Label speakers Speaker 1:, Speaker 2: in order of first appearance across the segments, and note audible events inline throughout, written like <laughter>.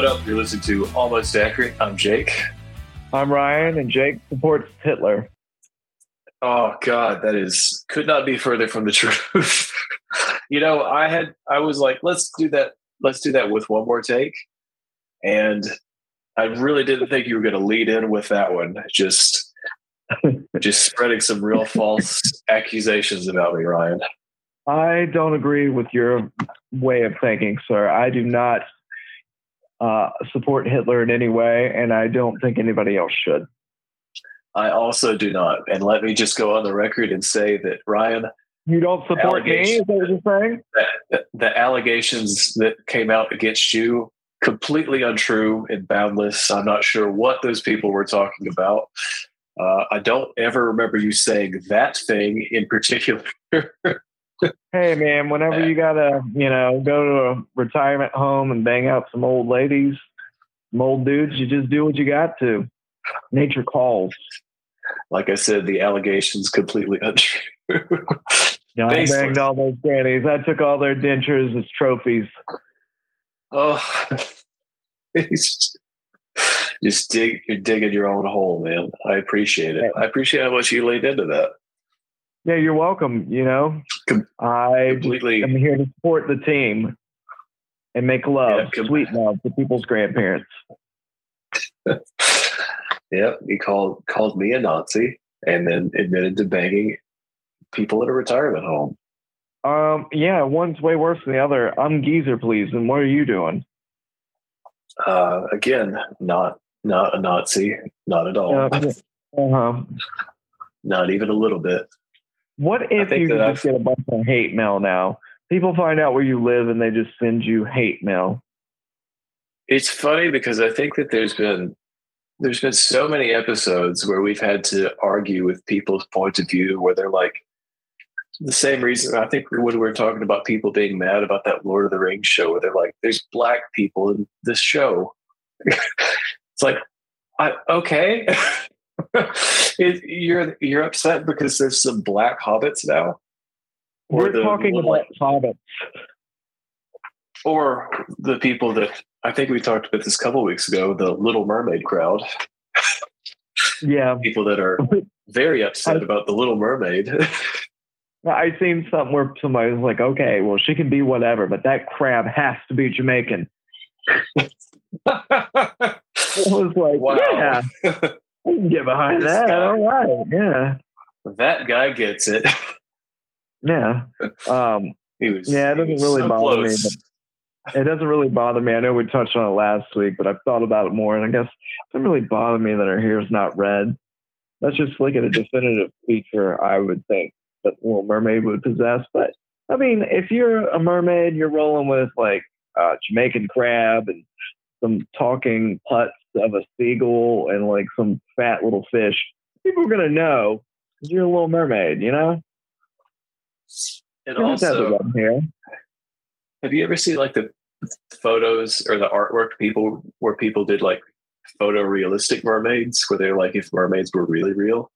Speaker 1: What up? You're listening to Almost Accurate. I'm Jake.
Speaker 2: I'm Ryan, and Jake supports Hitler.
Speaker 1: Oh God, that is could not be further from the <laughs> truth. you know, I had I was like, let's do that. Let's do that with one more take, and I really didn't think you were going to lead in with that one. Just, <laughs> just spreading some real false accusations about me, Ryan.
Speaker 2: I don't agree with your way of thinking, sir. I do not uh, support Hitler in any way, and I don't think anybody else should.
Speaker 1: I also do not. And let me just go on the record and say that Ryan,
Speaker 2: You don't support me? Is that what you're saying?
Speaker 1: the, the allegations that came out against you completely untrue and boundless. I'm not sure what those people were talking about. Uh, I don't ever remember you saying that thing in particular. <laughs>
Speaker 2: Hey, man, whenever you gotta, you know, go to a retirement home and bang out some old ladies, some old dudes, you just do what you got to. Nature calls.
Speaker 1: like I said, the allegations completely untrue. <laughs>
Speaker 2: Yeah, I banged all those grannies. I took all their dentures as trophies.
Speaker 1: oh, <laughs> just dig, you're digging your own hole, man. I appreciate it. I appreciate how much you laid into that.
Speaker 2: Yeah, you're welcome. You know, I
Speaker 1: Completely.
Speaker 2: am here to support the team and make love,
Speaker 1: Yeah, com-
Speaker 2: sweet love to people's grandparents. <laughs>
Speaker 1: Yep, he called called me a Nazi and then admitted to banging people at a retirement home.
Speaker 2: Um, yeah, one's way worse than the other. I'm geezer, please. And what are you doing?
Speaker 1: Uh, again, not not a Nazi, not at all,
Speaker 2: Uh, <laughs> uh-huh.
Speaker 1: not even a little bit.
Speaker 2: What if you just get a bunch of hate mail now? People find out where you live and they just send you hate mail.
Speaker 1: It's funny because I think that there's been there's been so many episodes where we've had to argue with people's point of view where they're like the same reason I think when we're talking about people being mad about that Lord of the Rings show where they're like, there's black people in this show. <laughs> it's like, I, okay. <laughs> <laughs> It- you're you're upset because there's some black hobbits now? Or
Speaker 2: We're talking about hobbits.
Speaker 1: or the people that I think we talked about this a couple weeks ago, the Little Mermaid crowd,
Speaker 2: Yeah.
Speaker 1: people that are <laughs> very upset about the Little Mermaid. <laughs>
Speaker 2: I seen something where somebody was like, okay, well, she can be whatever, but that crab has to be Jamaican. I was like,
Speaker 1: Wow.
Speaker 2: yeah, I can get behind
Speaker 1: This
Speaker 2: that.
Speaker 1: guy.
Speaker 2: All right. Yeah.
Speaker 1: that guy gets it.
Speaker 2: Yeah. Um, <laughs>
Speaker 1: He was
Speaker 2: Yeah, it doesn't really
Speaker 1: so
Speaker 2: bother me, it doesn't really bother me. I know we touched on it last week, but I've thought about it more, and I guess it doesn't really bother me that her hair is not red. That's just like a definitive feature I would think that Little Mermaid would possess. But I mean, if you're a mermaid, you're rolling with like uh, Jamaican crab and some talking putts of a seagull and like some fat little fish. People are gonna know you're a Little Mermaid, you know.
Speaker 1: And
Speaker 2: You don't have to have
Speaker 1: also, have you ever seen like the photos or the artwork people where people did like photorealistic mermaids, where they're like if mermaids were really real?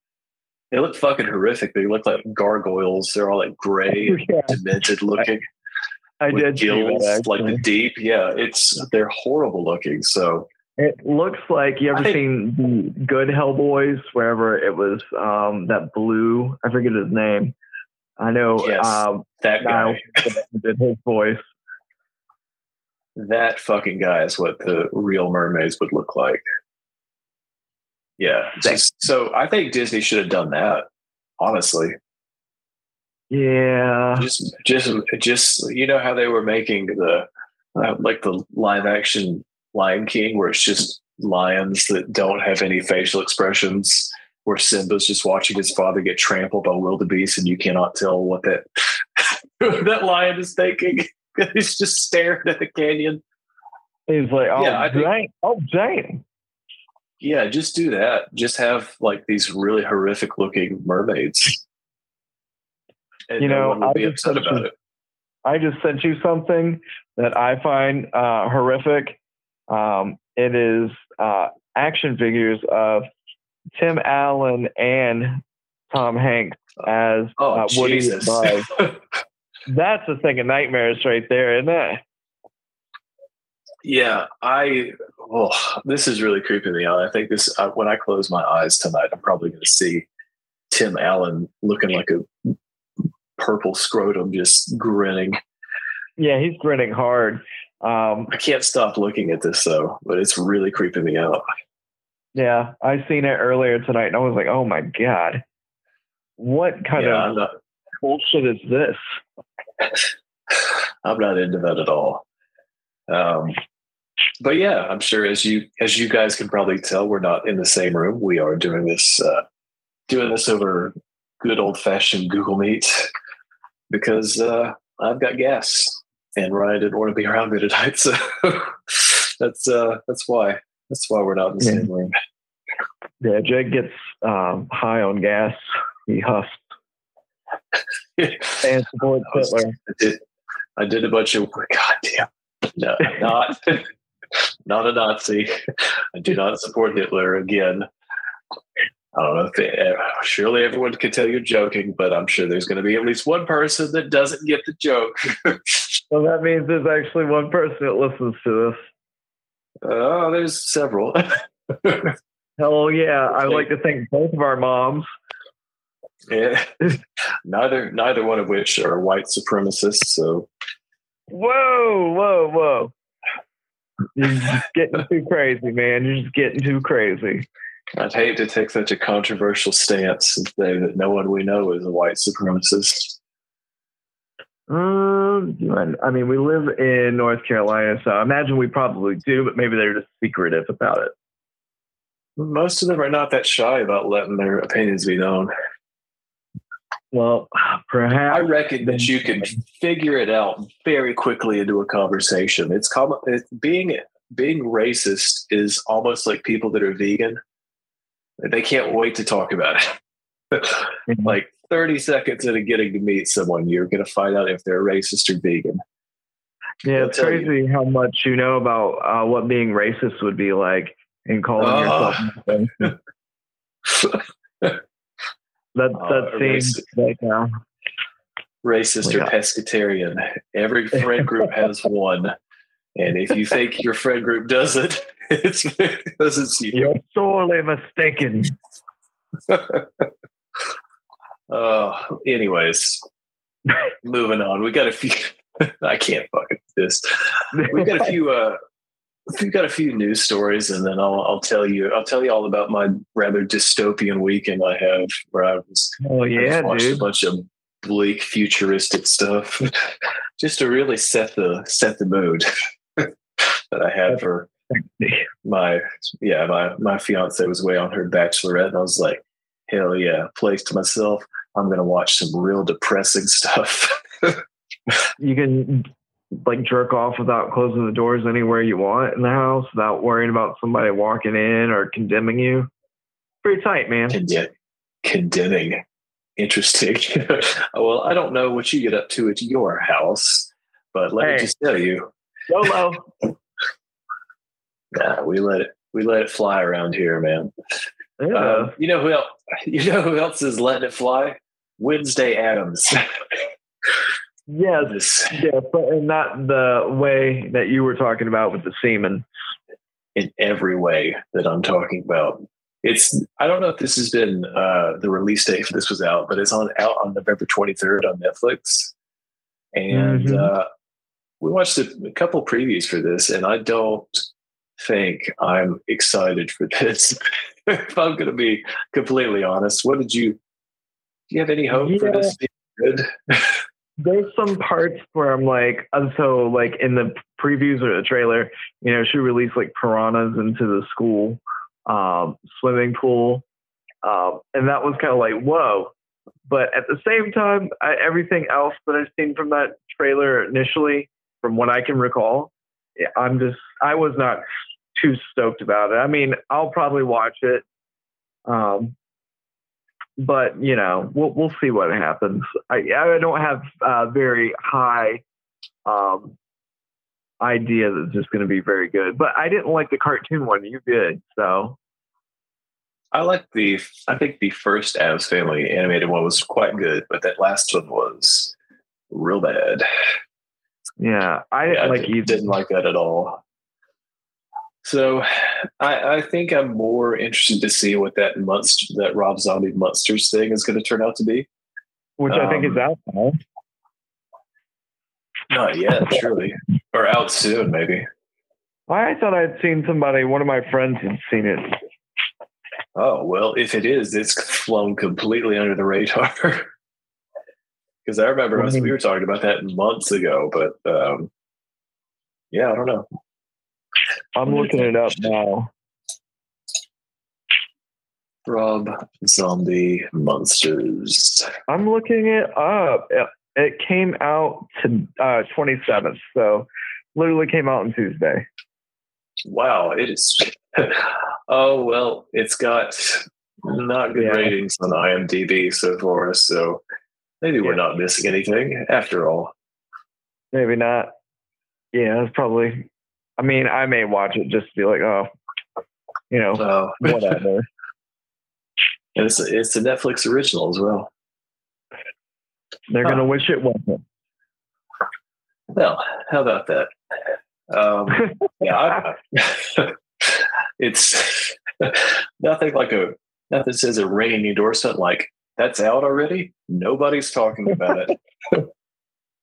Speaker 1: They look fucking horrific. They look like gargoyles. They're all like gray <laughs> and
Speaker 2: Yeah.
Speaker 1: demented looking.
Speaker 2: I did
Speaker 1: gills,
Speaker 2: that,
Speaker 1: like the deep. Yeah, it's they're horrible looking. So
Speaker 2: It looks like you ever
Speaker 1: I
Speaker 2: seen the Good Hellboys, wherever it was um, that blue. I forget his name. I know
Speaker 1: Yes,
Speaker 2: um,
Speaker 1: that guy,
Speaker 2: did <laughs> his voice.
Speaker 1: that fucking guy is what the real mermaids would look like. Yeah. Just- so I think Disney should have done that. Honestly,
Speaker 2: Yeah.
Speaker 1: Just, just, just you know how they were making the uh, like the live action Lion King, where it's just lions that don't have any facial expressions, where Simba's just watching his father get trampled by wildebeest, and you cannot tell what that <laughs> that lion is thinking. <laughs> He's just staring at the canyon.
Speaker 2: He's like, oh,
Speaker 1: Yeah, I think-
Speaker 2: dang. Oh, dang.
Speaker 1: Yeah, just do that. Just have like these really horrific looking mermaids. And
Speaker 2: You
Speaker 1: no
Speaker 2: know, I just
Speaker 1: upset
Speaker 2: sent
Speaker 1: about
Speaker 2: you-
Speaker 1: it.
Speaker 2: I just sent you something that I find uh, horrific. Um, it is uh, action figures of Tim Allen and Tom Hanks as
Speaker 1: Oh,
Speaker 2: uh, Woody
Speaker 1: Jesus.
Speaker 2: and Buzz. <laughs> That's a thing of nightmares right there, isn't it?
Speaker 1: Yeah, I. Oh, this is really creeping me out. I think this uh, when I close my eyes tonight, I'm probably going to see Tim Allen looking like a purple scrotum, just grinning.
Speaker 2: Yeah, he's grinning hard. Um,
Speaker 1: I can't stop looking at this though, but it's really creeping me out.
Speaker 2: yeah, I seen it earlier tonight, and I was like, "Oh my god, what kind
Speaker 1: yeah,
Speaker 2: of
Speaker 1: not.
Speaker 2: bullshit is this?" <sighs>
Speaker 1: I'm not into that at all. Um, but yeah, I'm sure as you as you guys can probably tell, we're not in the same room. We are doing this uh, doing this over good old fashioned Google Meet because uh, I've got gas and Ryan didn't want to be around me tonight, <laughs> so that's uh, that's why that's why we're not in the
Speaker 2: Yeah.
Speaker 1: same room.
Speaker 2: Yeah, Jake gets um, high on gas. He huffs <laughs> and supports Hitler.
Speaker 1: I did I did a bunch of God damn no not <laughs> not a Nazi. I do not support Hitler again. I don't know if it, eh, surely everyone can tell you're joking, but I'm sure there's going to be at least one person that doesn't get the joke. <laughs>
Speaker 2: well, that means there's actually one person that listens to this.
Speaker 1: oh, there's several. <laughs>
Speaker 2: Hell yeah! I like to thank both of our moms.
Speaker 1: yeah. <laughs> neither neither one of which are white supremacists. So
Speaker 2: Whoa, whoa, whoa! You're just getting too crazy, man. You're just getting too crazy.
Speaker 1: I'd hate to take such a controversial stance and say that no one we know is a white supremacist.
Speaker 2: Um, I mean, we live in North Carolina, so I imagine we probably do, but maybe they're just secretive about it.
Speaker 1: Most of them are not that shy about letting their opinions be known.
Speaker 2: Well, perhaps
Speaker 1: I reckon that you can figure it out very quickly into a conversation. It's common. It's being being racist is almost like people that are vegan. They can't wait to talk about it. like 30 seconds into getting to meet someone, you're going to find out if they're racist or vegan.
Speaker 2: Yeah,
Speaker 1: I'll
Speaker 2: it's
Speaker 1: tell you.
Speaker 2: crazy how much you know about uh, what being racist would be like and calling
Speaker 1: Oh.
Speaker 2: yourself. <laughs> That that seems like uh,
Speaker 1: racist or pescatarian. Every friend group has <laughs> one. And if you think your friend group doesn't, it's because it's you.
Speaker 2: you're sorely mistaken.
Speaker 1: Uh, anyways, moving on. We got a few. <laughs> I can't fucking this. We got a few. Uh, we've got a few news stories, and then I'll I'll tell you. I'll tell you all about my rather dystopian weekend I have, where I was
Speaker 2: oh yeah,
Speaker 1: just watched a bunch of bleak futuristic stuff, <laughs> just to really set the set the mood <laughs> that I had for <laughs> my yeah my my fiance was away on her bachelorette, and I was like, hell yeah, place to myself. I'm gonna watch some real depressing stuff. <laughs>
Speaker 2: You can like jerk off without closing the doors anywhere you want in the house without worrying about somebody walking in or condemning you. Pretty tight, man.
Speaker 1: Condemn, condemning, interesting. <laughs> well, I don't know what you get up to at your house, but let me just tell you,
Speaker 2: Solo.
Speaker 1: We let it we let it fly around here, man.
Speaker 2: Yeah.
Speaker 1: Um, you know who else? <laughs> You know who else is letting it fly? Wednesday Addams. <laughs>
Speaker 2: yes.
Speaker 1: This-
Speaker 2: Yeah, but in not the way that you were talking about with the semen.
Speaker 1: in every way that I'm talking about. It's I don't know if this has been uh, the release date for this was out, but it's on out on November 23rd on Netflix, and
Speaker 2: Mhm.
Speaker 1: uh, we watched a, a couple previews for this, and I don't think I'm excited for this. <laughs> if I'm going to be completely honest, what did you? Do you have any hope for
Speaker 2: Yeah.
Speaker 1: this? good.
Speaker 2: there's some <laughs> parts where I'm like, so like in the previews or the trailer, you know, she released like piranhas into the school um, swimming pool, um, and that was kind of like whoa. But at the same time, I, everything else that I've seen from that trailer initially, from what I can recall, I'm just I was not too stoked about it. I mean, I'll probably watch it. Um, but you know, we'll we'll see what happens. I I don't have a very high um, idea that it's just going to be very good. But I didn't like the cartoon one. You did, so.
Speaker 1: I like the. I think the first Addams Family animated one was quite good, but that last one was real bad.
Speaker 2: Yeah, I
Speaker 1: yeah,
Speaker 2: like you.
Speaker 1: Didn't like that at all. So I, I, think I'm more interested to see what that monster, that Rob Zombie Munsters thing is going to turn out to be.
Speaker 2: Which um, I think is um, out now.
Speaker 1: Not yet, surely, or out soon, maybe.
Speaker 2: I thought I'd seen somebody. One of my friends had seen it.
Speaker 1: Oh well, if it is, it's flown completely under the radar. <laughs> Because I remember us, we were talking about that months ago, but um, yeah, I don't know.
Speaker 2: I'm looking it up now.
Speaker 1: Rob Zombie Munsters.
Speaker 2: I'm looking it up. It came out to uh, 27th, so literally came out on Tuesday.
Speaker 1: Wow, it is. <laughs> oh well, it's got not good yeah. ratings on IMDb so far, so maybe we're not missing anything after all.
Speaker 2: Maybe not. Yeah, it's probably I mean, I may watch it just to be like, oh, you know, oh. <laughs> whatever.
Speaker 1: and it's a, it's a Netflix original as well.
Speaker 2: They're gonna wish it wasn't.
Speaker 1: Well, how about that? Um, <laughs> yeah, I, <laughs> it's nothing like a nothing says a ringing endorsement like that's out already. Nobody's talking about it. <laughs>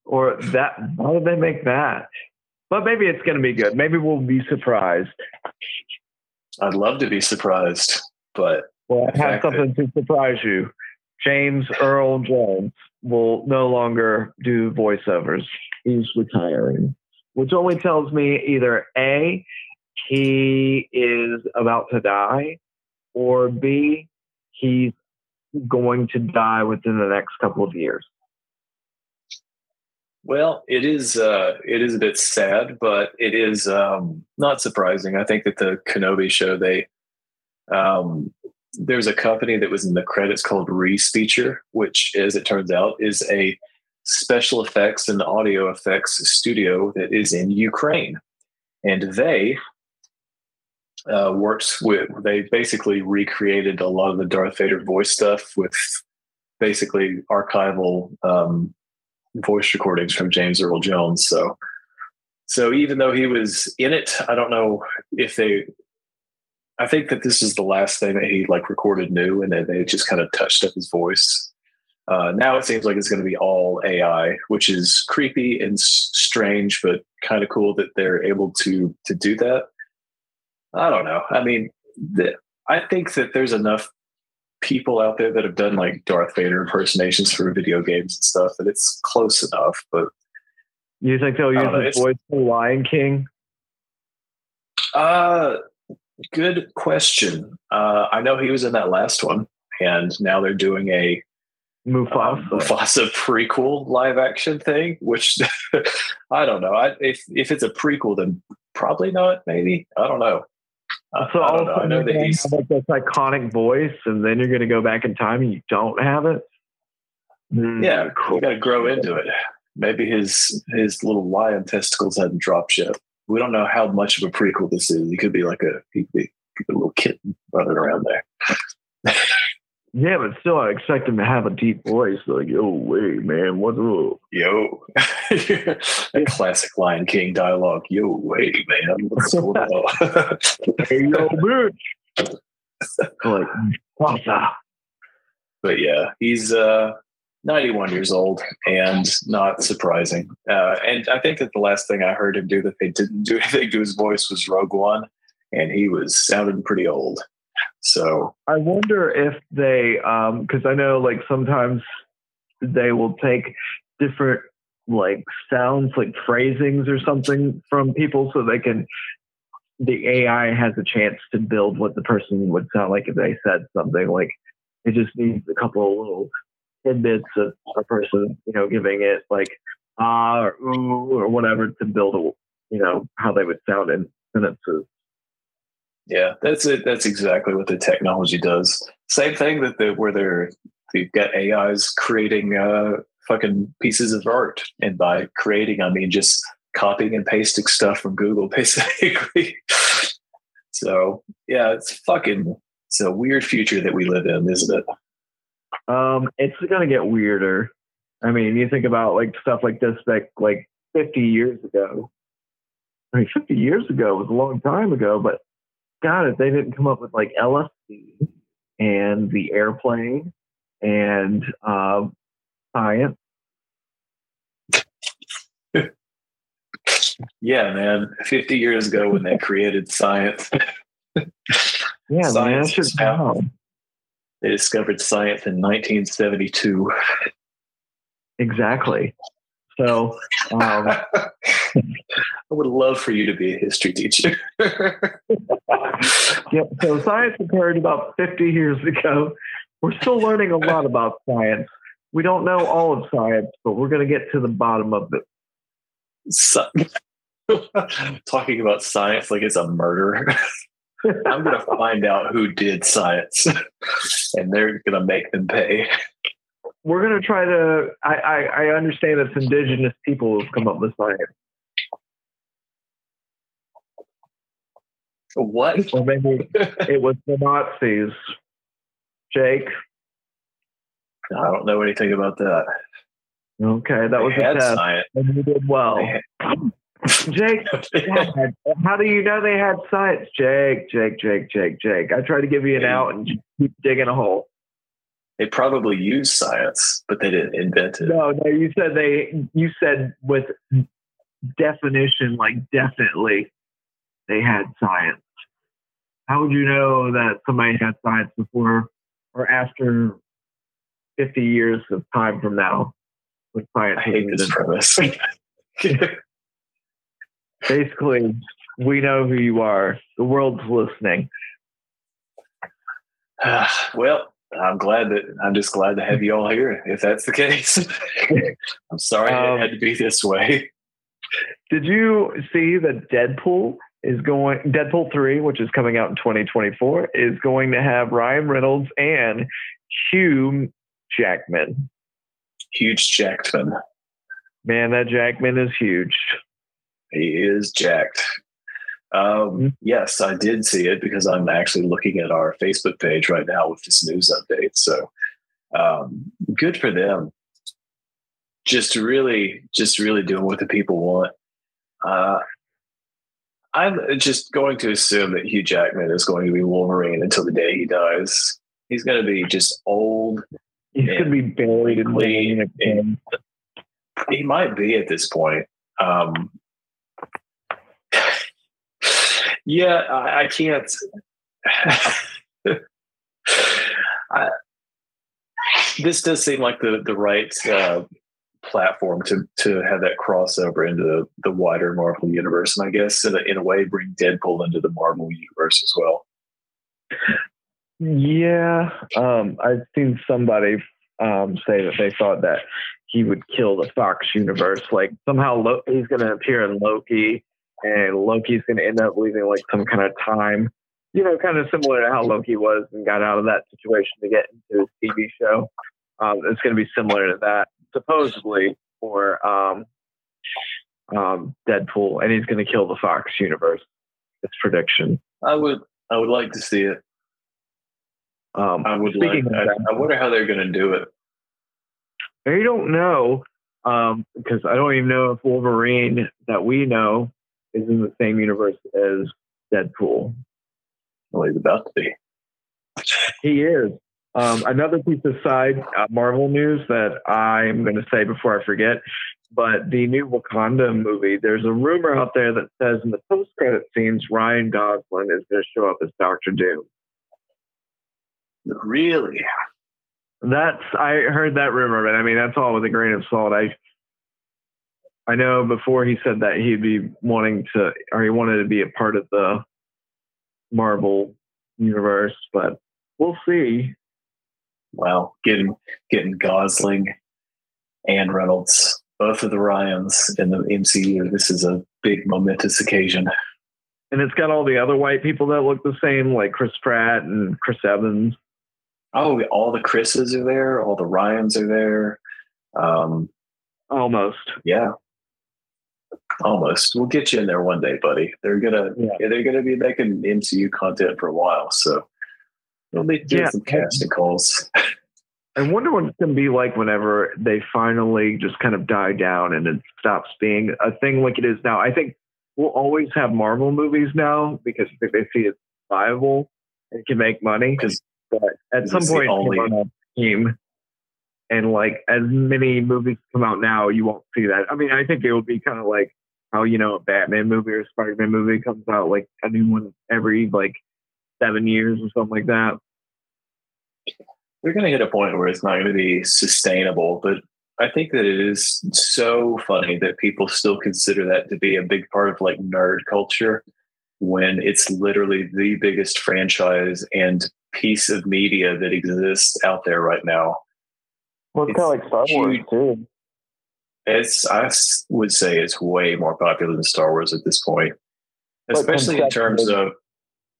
Speaker 2: or that. How did they make that? but maybe it's going to be good. Maybe we'll be surprised.
Speaker 1: I'd love to be surprised, but
Speaker 2: well, I have something that, to surprise you. James Earl Jones will no longer do voiceovers. He's retiring, which only tells me either A, he is about to die, or B, he's going to die within the next couple of years.
Speaker 1: Well, it is uh, it is a bit sad, but it is um, not surprising. I think that the Kenobi show they um, there's a company that was in the credits called Respeecher, which, as it turns out, is a special effects and audio effects studio that is in Ukraine, and they uh, works with. They basically recreated a lot of the Darth Vader voice stuff with basically archival um, voice recordings from James Earl Jones. So, so even though he was in it, I don't know if they. I think that this is the last thing that he like recorded new, and then they just kind of touched up his voice. Uh, now it seems like it's going to be all AI, which is creepy and s- strange, but kind of cool that they're able to to do that. I don't know. I mean, the, I think that there's enough people out there that have done like Darth Vader impersonations for video games and stuff, that it's close enough. But
Speaker 2: you think they'll use his voice for Lion King?
Speaker 1: Uh, good question. Uh, I know he was in that last one, and now they're doing a
Speaker 2: Mufasa,
Speaker 1: uh, Mufasa prequel live action thing, which <laughs> I don't know. I, if if it's a prequel, then probably not. Maybe I don't know.
Speaker 2: Uh, so all of a sudden you're to have like this iconic voice, and then you're going to go back in time and you don't have it.
Speaker 1: Mm, yeah, cool. you got to grow into it. Maybe his his little lion testicles hadn't dropped yet. We don't know how much of a prequel this is. He could be like a he could be, could be a little kitten running around there. <laughs>
Speaker 2: Yeah, but still, I expect him to have a deep voice, like "Yo, wait, man, what's up?"
Speaker 1: Yo, <laughs> a classic Lion King dialogue. Yo, wait, man, what's going <laughs> on?
Speaker 2: hey, yo, bitch. like, what's up?
Speaker 1: But yeah, he's uh, 91 years old, and not surprising. Uh, and I think that the last thing I heard him do that they didn't do anything to his voice was Rogue One, and he was sounding pretty old. So
Speaker 2: I wonder if they, because um, I know like sometimes they will take different like sounds, like phrasings or something from people, so they can. The AI has a chance to build what the person would sound like if they said something. Like it just needs a couple of little tidbits of a person, you know, giving it like ah or ooh or whatever to build a, you know, how they would sound in sentences.
Speaker 1: Yeah, that's it. That's exactly what the technology does. Same thing that the, where they're they've got AIs creating uh, fucking pieces of art, and by creating, I mean just copying and pasting stuff from Google, <laughs> basically. so yeah, it's fucking it's a weird future that we live in, isn't it?
Speaker 2: Um, it's gonna get weirder. I mean, you think about like stuff like this, like like 50 years ago. I mean, 50 years ago was a long time ago, but God, if they didn't come up with like LSD and the airplane and uh, science.
Speaker 1: yeah, man. 50 years ago when they created science.
Speaker 2: yeah, science man, found,
Speaker 1: They discovered science in 1972.
Speaker 2: Exactly. So, um, <laughs> I
Speaker 1: would love for you to be a history teacher. <laughs>
Speaker 2: yep. So, science occurred about 50 years ago. We're still learning a lot about science. We don't know all of science, but we're going to get to the bottom of it.
Speaker 1: So, <laughs> talking about science like it's a murder. I'm going to find out who did science, and they're going to make them pay
Speaker 2: we're going to try to. I, I, I understand it's indigenous people who've come up with science.
Speaker 1: What?
Speaker 2: Or maybe it was the Nazis. Jake.
Speaker 1: I don't know anything about that.
Speaker 2: Okay, that was
Speaker 1: they
Speaker 2: a test,
Speaker 1: science.
Speaker 2: and you did well. <laughs> Jake, how do you know they had science? Jake, Jake, Jake, Jake, Jake. I tried to give you an out and keep digging a hole.
Speaker 1: They probably used science, but they didn't invent it.
Speaker 2: No, no, you said they. You said with definition, like definitely, they had science. How would you know that somebody had science before or after fifty years of time from now? When science
Speaker 1: I hate this premise. <laughs>
Speaker 2: Basically, we know who you are. The world's listening. <sighs>
Speaker 1: well, I'm glad that I'm just glad to have you all here. If that's the case, <laughs> I'm sorry um, it had to be this way.
Speaker 2: Did you see that Deadpool is going? Deadpool three, which is coming out in 2024, is going to have Ryan Reynolds and Hugh Jackman.
Speaker 1: Huge Jackman.
Speaker 2: Man, that Jackman is huge.
Speaker 1: He is jacked. Um, mm-hmm. yes, I did see it because I'm actually looking at our Facebook page right now with this news update. So um, good for them. Just really, just really doing what the people want. Uh, I'm just going to assume that Hugh Jackman is going to be Wolverine until the day he dies. He's going to be just old.
Speaker 2: He's going to be buried in.
Speaker 1: He might be at this point. Um, yeah, I, I can't. <laughs> I, this does seem like the the right uh, platform to to have that crossover into the, the wider Marvel universe, and I guess in a, in a way bring Deadpool into the Marvel universe as well.
Speaker 2: Yeah, um, I've seen somebody um, say that they thought that he would kill the Fox universe. Like somehow Lo- he's going to appear in Loki, and Loki's going to end up leaving like some kind of time, you know, kind of similar to how Loki was and got out of that situation to get into his TV show. Um, it's going to be similar to that, supposedly, for um, um, Deadpool, and he's going to kill the Fox universe. It's prediction.
Speaker 1: I would, I would like to see it. Um, I would like. I, I wonder how they're going to do it.
Speaker 2: I don't know um, because I don't even know if Wolverine that we know is in the same universe as Deadpool.
Speaker 1: Well, he's about to be.
Speaker 2: He is. Um, another piece of side uh, Marvel news that I'm going to say before I forget, but the new Wakanda movie, there's a rumor out there that says in the post credit scenes, Ryan Gosling is going to show up as Doctor Doom.
Speaker 1: Really?
Speaker 2: That's I heard that rumor, but I mean that's all with a grain of salt. I I know before he said that he'd be wanting to, or he wanted to be a part of the Marvel universe, but we'll see.
Speaker 1: Well, getting getting Gosling and Reynolds, both of the Ryans in the MCU. This is a big momentous occasion.
Speaker 2: And it's got all the other white people that look the same, like Chris Pratt and Chris Evans.
Speaker 1: Oh, all the Chris's are there. All the Ryans are there. Um,
Speaker 2: Almost.
Speaker 1: yeah, almost. We'll get you in there one day, buddy. They're gonna
Speaker 2: Yeah.
Speaker 1: yeah, they're gonna be making MCU content for a while, so we'll be doing
Speaker 2: Yeah.
Speaker 1: some casting calls. <laughs>
Speaker 2: I wonder what it's going to be like whenever they finally just kind of die down and it stops being a thing like it is now. I think we'll always have Marvel movies now because I think they see it's viable and can make money. but at some point,
Speaker 1: only-
Speaker 2: only... run out of steam. And like as many movies come out now, you won't see that. I mean, I think it will be kind of like how you know a Batman movie or Spider Man movie comes out like a new one every like seven years or something like that.
Speaker 1: they're going to hit a point where it's not going to be sustainable. But I think that it is so funny that people still consider that to be a big part of like nerd culture when it's literally the biggest franchise and piece of media that exists out there right now.
Speaker 2: Well,
Speaker 1: it's kinda like Star Wars,
Speaker 2: too.
Speaker 1: It's I would say it's way more popular than Star Wars at this point, especially in terms of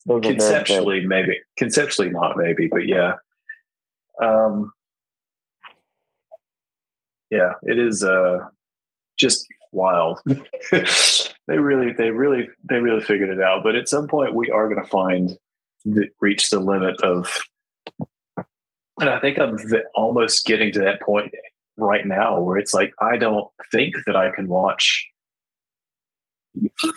Speaker 1: conceptually maybe conceptually not maybe but yeah. Um yeah it is uh just wild. <laughs> They really they really they really figured it out but at some point we are going to find the, reach the limit of and i think i'm almost getting to that point right now where it's like i don't think that i can watch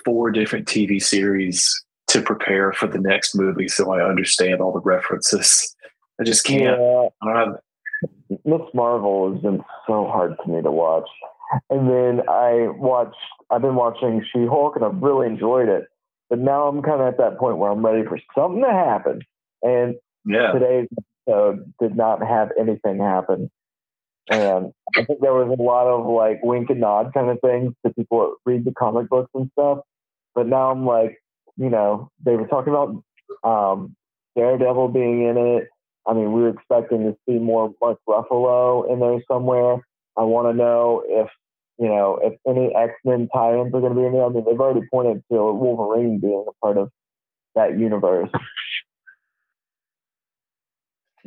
Speaker 1: four different tv series to prepare for the next movie so I understand all the references. I just can't.
Speaker 3: Yeah, Miss Marvel has been so hard for me to watch. And then I watched, I've been watching She Hulk and I've really enjoyed it. But now I'm kind of at that point where I'm ready for something to happen. And
Speaker 1: yeah.
Speaker 3: today's episode did not have anything happen. And I think there was a lot of like wink and nod kind of things to people that read the comic books and stuff. But now I'm like, you know, they were talking about um, Daredevil being in it. I mean, we were expecting to see more Mark Ruffalo in there somewhere. I want to know if, you know, if any X Men tie ins are going to be in there. I mean, they've already pointed to Wolverine being a part of that universe.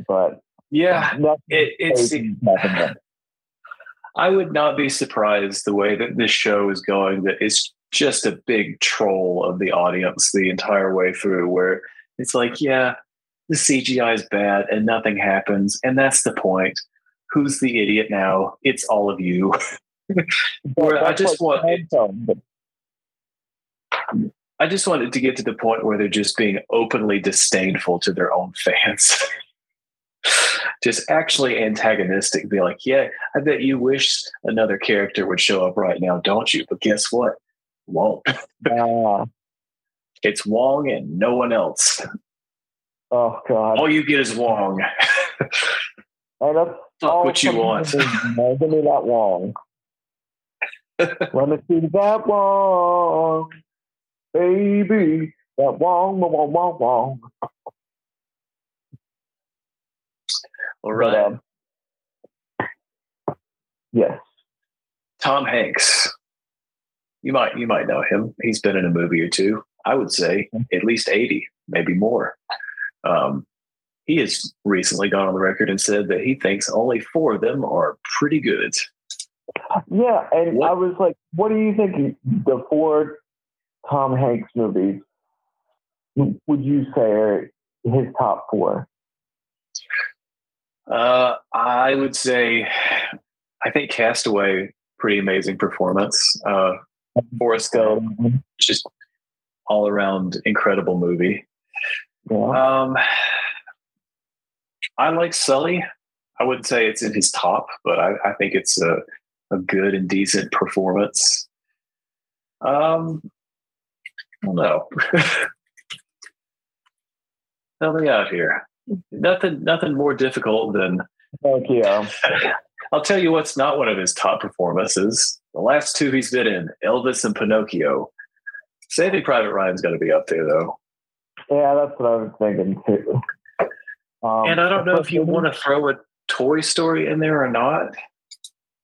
Speaker 3: But
Speaker 1: Yeah. It, it's,
Speaker 3: crazy happened yet. <sighs>
Speaker 1: I would not be surprised the way that this show is going, that it's just a big troll of the audience the entire way through, where it's like, yeah, the CGI is bad and nothing happens. And that's the point. Who's the idiot now? It's all of you. <laughs> Where I just want I just wanted to get to the point where they're just being openly disdainful to their own fans. <laughs> just actually antagonistic. Be like, yeah, I bet you wish another character would show up right now, don't you? But guess what? Won't. <laughs>
Speaker 3: Ah,
Speaker 1: It's Wong and no one else.
Speaker 3: oh God.
Speaker 1: All you get is Wong. <laughs>
Speaker 3: And that's
Speaker 1: Fuck what you want.
Speaker 3: No, Give me that Wong. Let me see that Wong, baby. That Wong, Wong, Wong, Wong,
Speaker 1: All
Speaker 3: But, um, yes.
Speaker 1: Tom Hanks. You might you might know him. He's been in a movie or two. I would say at least eighty, maybe more. Um, he has recently gone on the record and said that he thinks only four of them are pretty good.
Speaker 3: Yeah, and
Speaker 1: What-
Speaker 3: I was like, what do you think the four Tom Hanks movies would you say are his top four?
Speaker 1: Uh, I would say, I think Castaway, pretty amazing performance. Uh, Forrest Gump, just all around incredible movie.
Speaker 3: yeah.
Speaker 1: Um, I like Sully. I wouldn't say it's in his top, but I, I think it's a, a good and decent performance. Um, I don't know. <laughs> Help me out here. Nothing, nothing more difficult than
Speaker 2: thank you <laughs>
Speaker 1: I'll tell you what's not one of his top performances. The last two he's been in, Elvis and Pinocchio. Saving Private Ryan's got to be up there, though.
Speaker 2: Yeah, that's what I was thinking too. Um,
Speaker 1: and I don't know if you want to throw a Toy Story in there or not.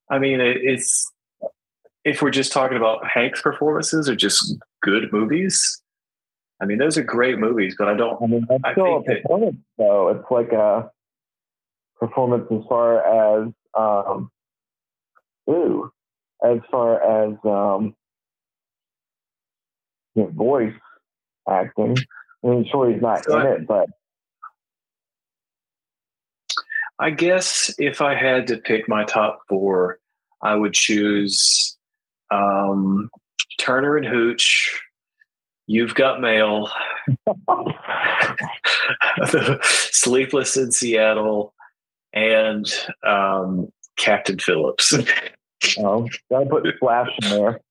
Speaker 1: I mean, it, it's if we're just talking about Hank's performances or just good movies. I mean, those are great movies, but I don't.
Speaker 2: I mean, that's
Speaker 1: I
Speaker 2: still a
Speaker 1: think that-
Speaker 2: performance, though. It's like a performance as far as um, ooh, as far as um, you know, voice acting. I mean, sure, he's not
Speaker 1: So
Speaker 2: in
Speaker 1: I-
Speaker 2: it, but
Speaker 1: I guess if I had to pick my top four, I would choose um, Turner and Hooch. You've got mail. <laughs> Sleepless in Seattle, and um, Captain Phillips.
Speaker 2: oh, gotta put Flash in there.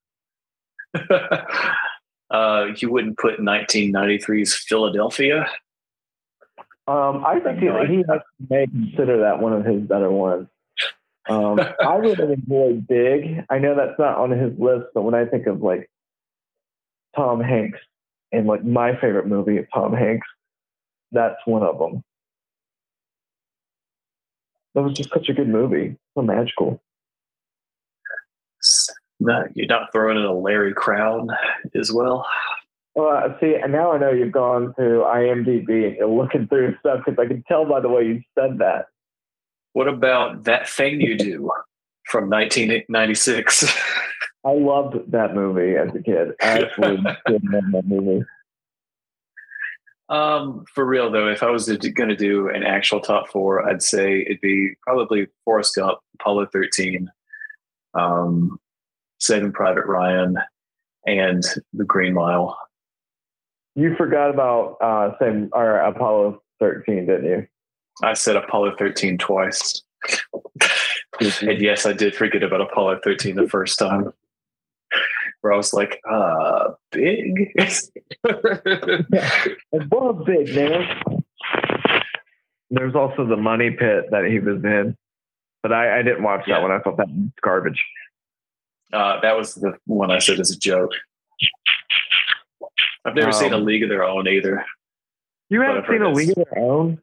Speaker 2: <laughs>
Speaker 1: uh, you wouldn't put 1993's Philadelphia.
Speaker 2: Um, I think he, he may consider that one of his better ones. Um, I really <laughs> enjoyed Big. I know that's not on his list, but when I think of like Tom Hanks and like my favorite movie of Tom Hanks, that's one of them. That was just such a good movie, so magical.
Speaker 1: No, you're not throwing in a Larry Crowne as well.
Speaker 2: Well, uh, see, and now I know you've gone to IMDb and you're looking through <laughs> stuff because I can tell by the way you said that.
Speaker 1: What about that thing you do from 1996? <laughs>
Speaker 2: I loved that movie as a kid. I absolutely did love that movie.
Speaker 1: um, for real though, if I was going to do an actual top four, I'd say it'd be probably Forrest Gump, Apollo 13, um, Saving Private Ryan, and The Green Mile.
Speaker 2: You forgot about uh, same or Apollo 13, didn't you?
Speaker 1: I said Apollo 13 twice. and yes, I did forget about Apollo 13 the first time. Where I was like, uh, big.
Speaker 2: And what a big man. There's also the Money Pit that he was in, but I, I didn't watch
Speaker 1: Yeah.
Speaker 2: that one. I thought that was garbage.
Speaker 1: Uh, that was the one I said as a joke. I've never seen a
Speaker 2: Um,
Speaker 1: League of Their Own either.
Speaker 2: You
Speaker 1: But
Speaker 2: haven't seen A League of. Their Own?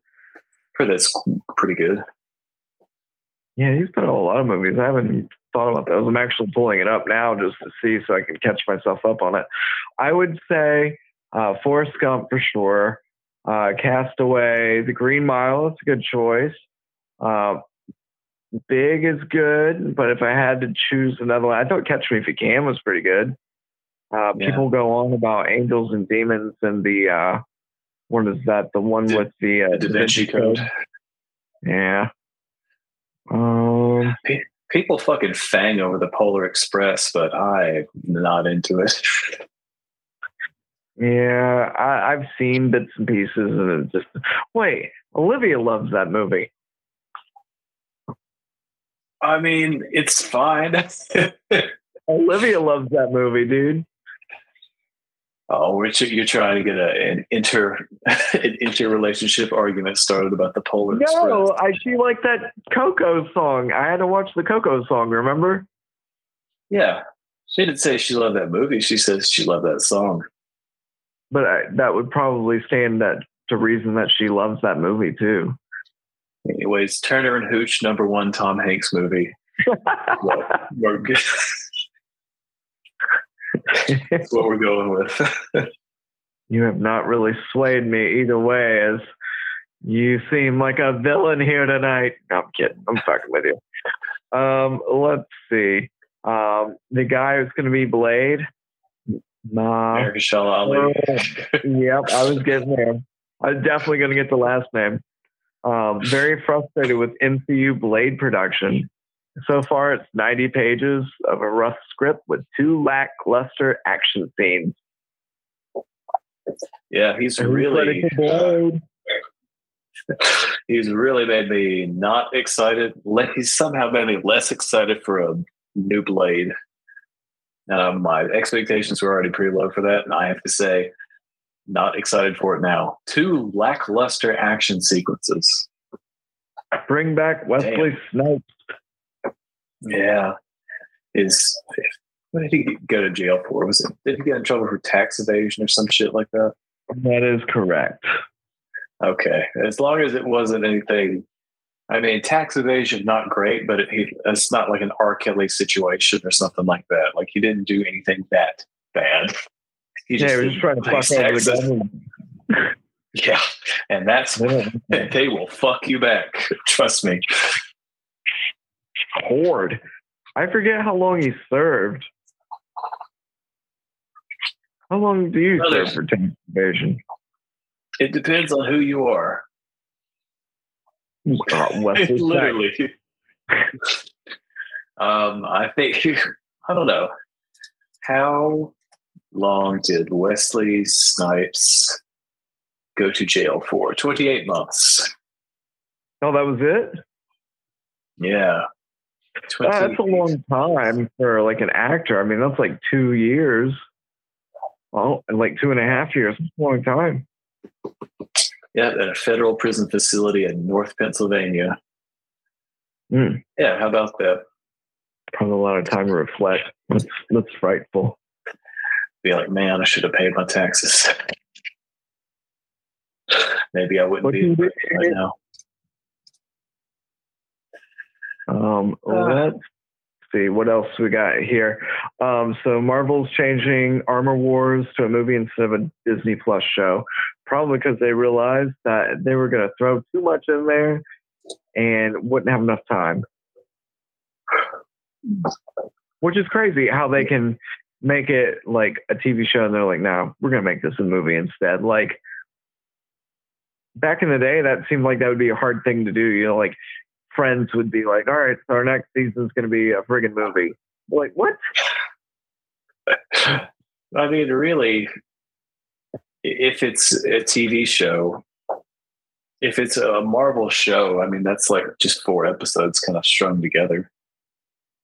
Speaker 1: For that's pretty good.
Speaker 2: Yeah, he's been in a lot of movies. I haven't thought about those. I'm actually pulling it up now just to see so I can catch myself up on it. I would say uh, Forrest Gump for sure. Uh, Castaway, The Green Mile, it's a good choice. Uh, Big is good, but if I had to choose another one, I thought Catch Me If You Can was pretty good. Uh,
Speaker 1: Yeah.
Speaker 2: People go on about Angels and Demons and the uh, what is that? The one with the, uh,
Speaker 1: The Da Vinci Code.
Speaker 2: Yeah. Um,
Speaker 1: People fucking fang over the Polar Express, but I'm not into it.
Speaker 2: Yeah, I, I've seen bits and pieces, and it just wait. Olivia loves that movie.
Speaker 1: I mean, it's fine. <laughs>
Speaker 2: Olivia loves that movie, dude.
Speaker 1: Oh, you're trying to get a, an inter <laughs> an interrelationship argument started about the Polar
Speaker 2: No,
Speaker 1: Express.
Speaker 2: I she like that Coco song. I had to watch the Coco song. Remember?
Speaker 1: Yeah, she didn't say she loved that movie. She says she loved that song.
Speaker 2: But I, that would probably stand that to reason that she loves that movie too.
Speaker 1: Anyways, Turner and Hooch, number one Tom Hanks movie. <laughs> Well. <laughs> That's what we're going with. <laughs>
Speaker 2: you have not really swayed me either way, as you seem like a villain here tonight. No, I'm kidding. I'm fucking with you. Um, let's see. Um, the guy who's going to be Blade. Nah.
Speaker 1: America Ali.
Speaker 2: yep, I was getting there. I was definitely going to get the last name. Um, very frustrated with MCU Blade production. So far, it's 90 pages of a rough script with two lackluster action scenes.
Speaker 1: Yeah, he's
Speaker 2: And
Speaker 1: really. <laughs> he's really made me not excited. He's somehow made me less excited for a new Blade. Um, my expectations were already pretty low for that, and I have to say, not excited for it now. Two lackluster action sequences.
Speaker 2: Bring back Wesley Snipes.
Speaker 1: Yeah. Is what did he go to jail for? Was it did he get in trouble for tax evasion or some shit like that?
Speaker 2: That is correct.
Speaker 1: Okay. As long as it wasn't anything I mean, tax evasion not great, but it, he, it's not like an R. Kelly situation or something like that. Like he didn't do anything that bad.
Speaker 2: He yeah, he was just trying to fuck over the government. <laughs>
Speaker 1: Yeah, and that's <laughs> they will fuck you back. Trust me.
Speaker 2: Horde. I forget how long he served. How long do you Brother, serve for tax evasion?
Speaker 1: It depends on who you are. Uh, <laughs> Literally. um, I think <laughs> I don't know how long did Wesley Snipes go to jail for? Twenty-eight months.
Speaker 2: Oh, that was it.
Speaker 1: Yeah,
Speaker 2: uh, that's a long time for like an actor. I mean, that's like two years. Well, like two and a half years. That's a long time.
Speaker 1: Yeah, at a federal prison facility in North Pennsylvania.
Speaker 2: Mm.
Speaker 1: Yeah, how about that?
Speaker 2: Probably a lot of time to reflect. That's, that's frightful.
Speaker 1: Be like, man, I should have paid my taxes. <laughs> Maybe I wouldn't what be right now.
Speaker 2: Um, uh, let's see what else we got here. Um, so Marvel's changing Armor Wars to a movie instead of a Disney Plus show, probably because they realized that they were going to throw too much in there and wouldn't have enough time. Which is crazy how they can make it like a TV show and they're like, no, we're going to make this a movie instead. Like back in the day, that seemed like that would be a hard thing to do. You know, like friends would be like, all right, so our next season's going to be a friggin' movie. Like, what?
Speaker 1: I mean, really, if it's a TV show, if it's a Marvel show, I mean, that's like just four episodes kind of strung together.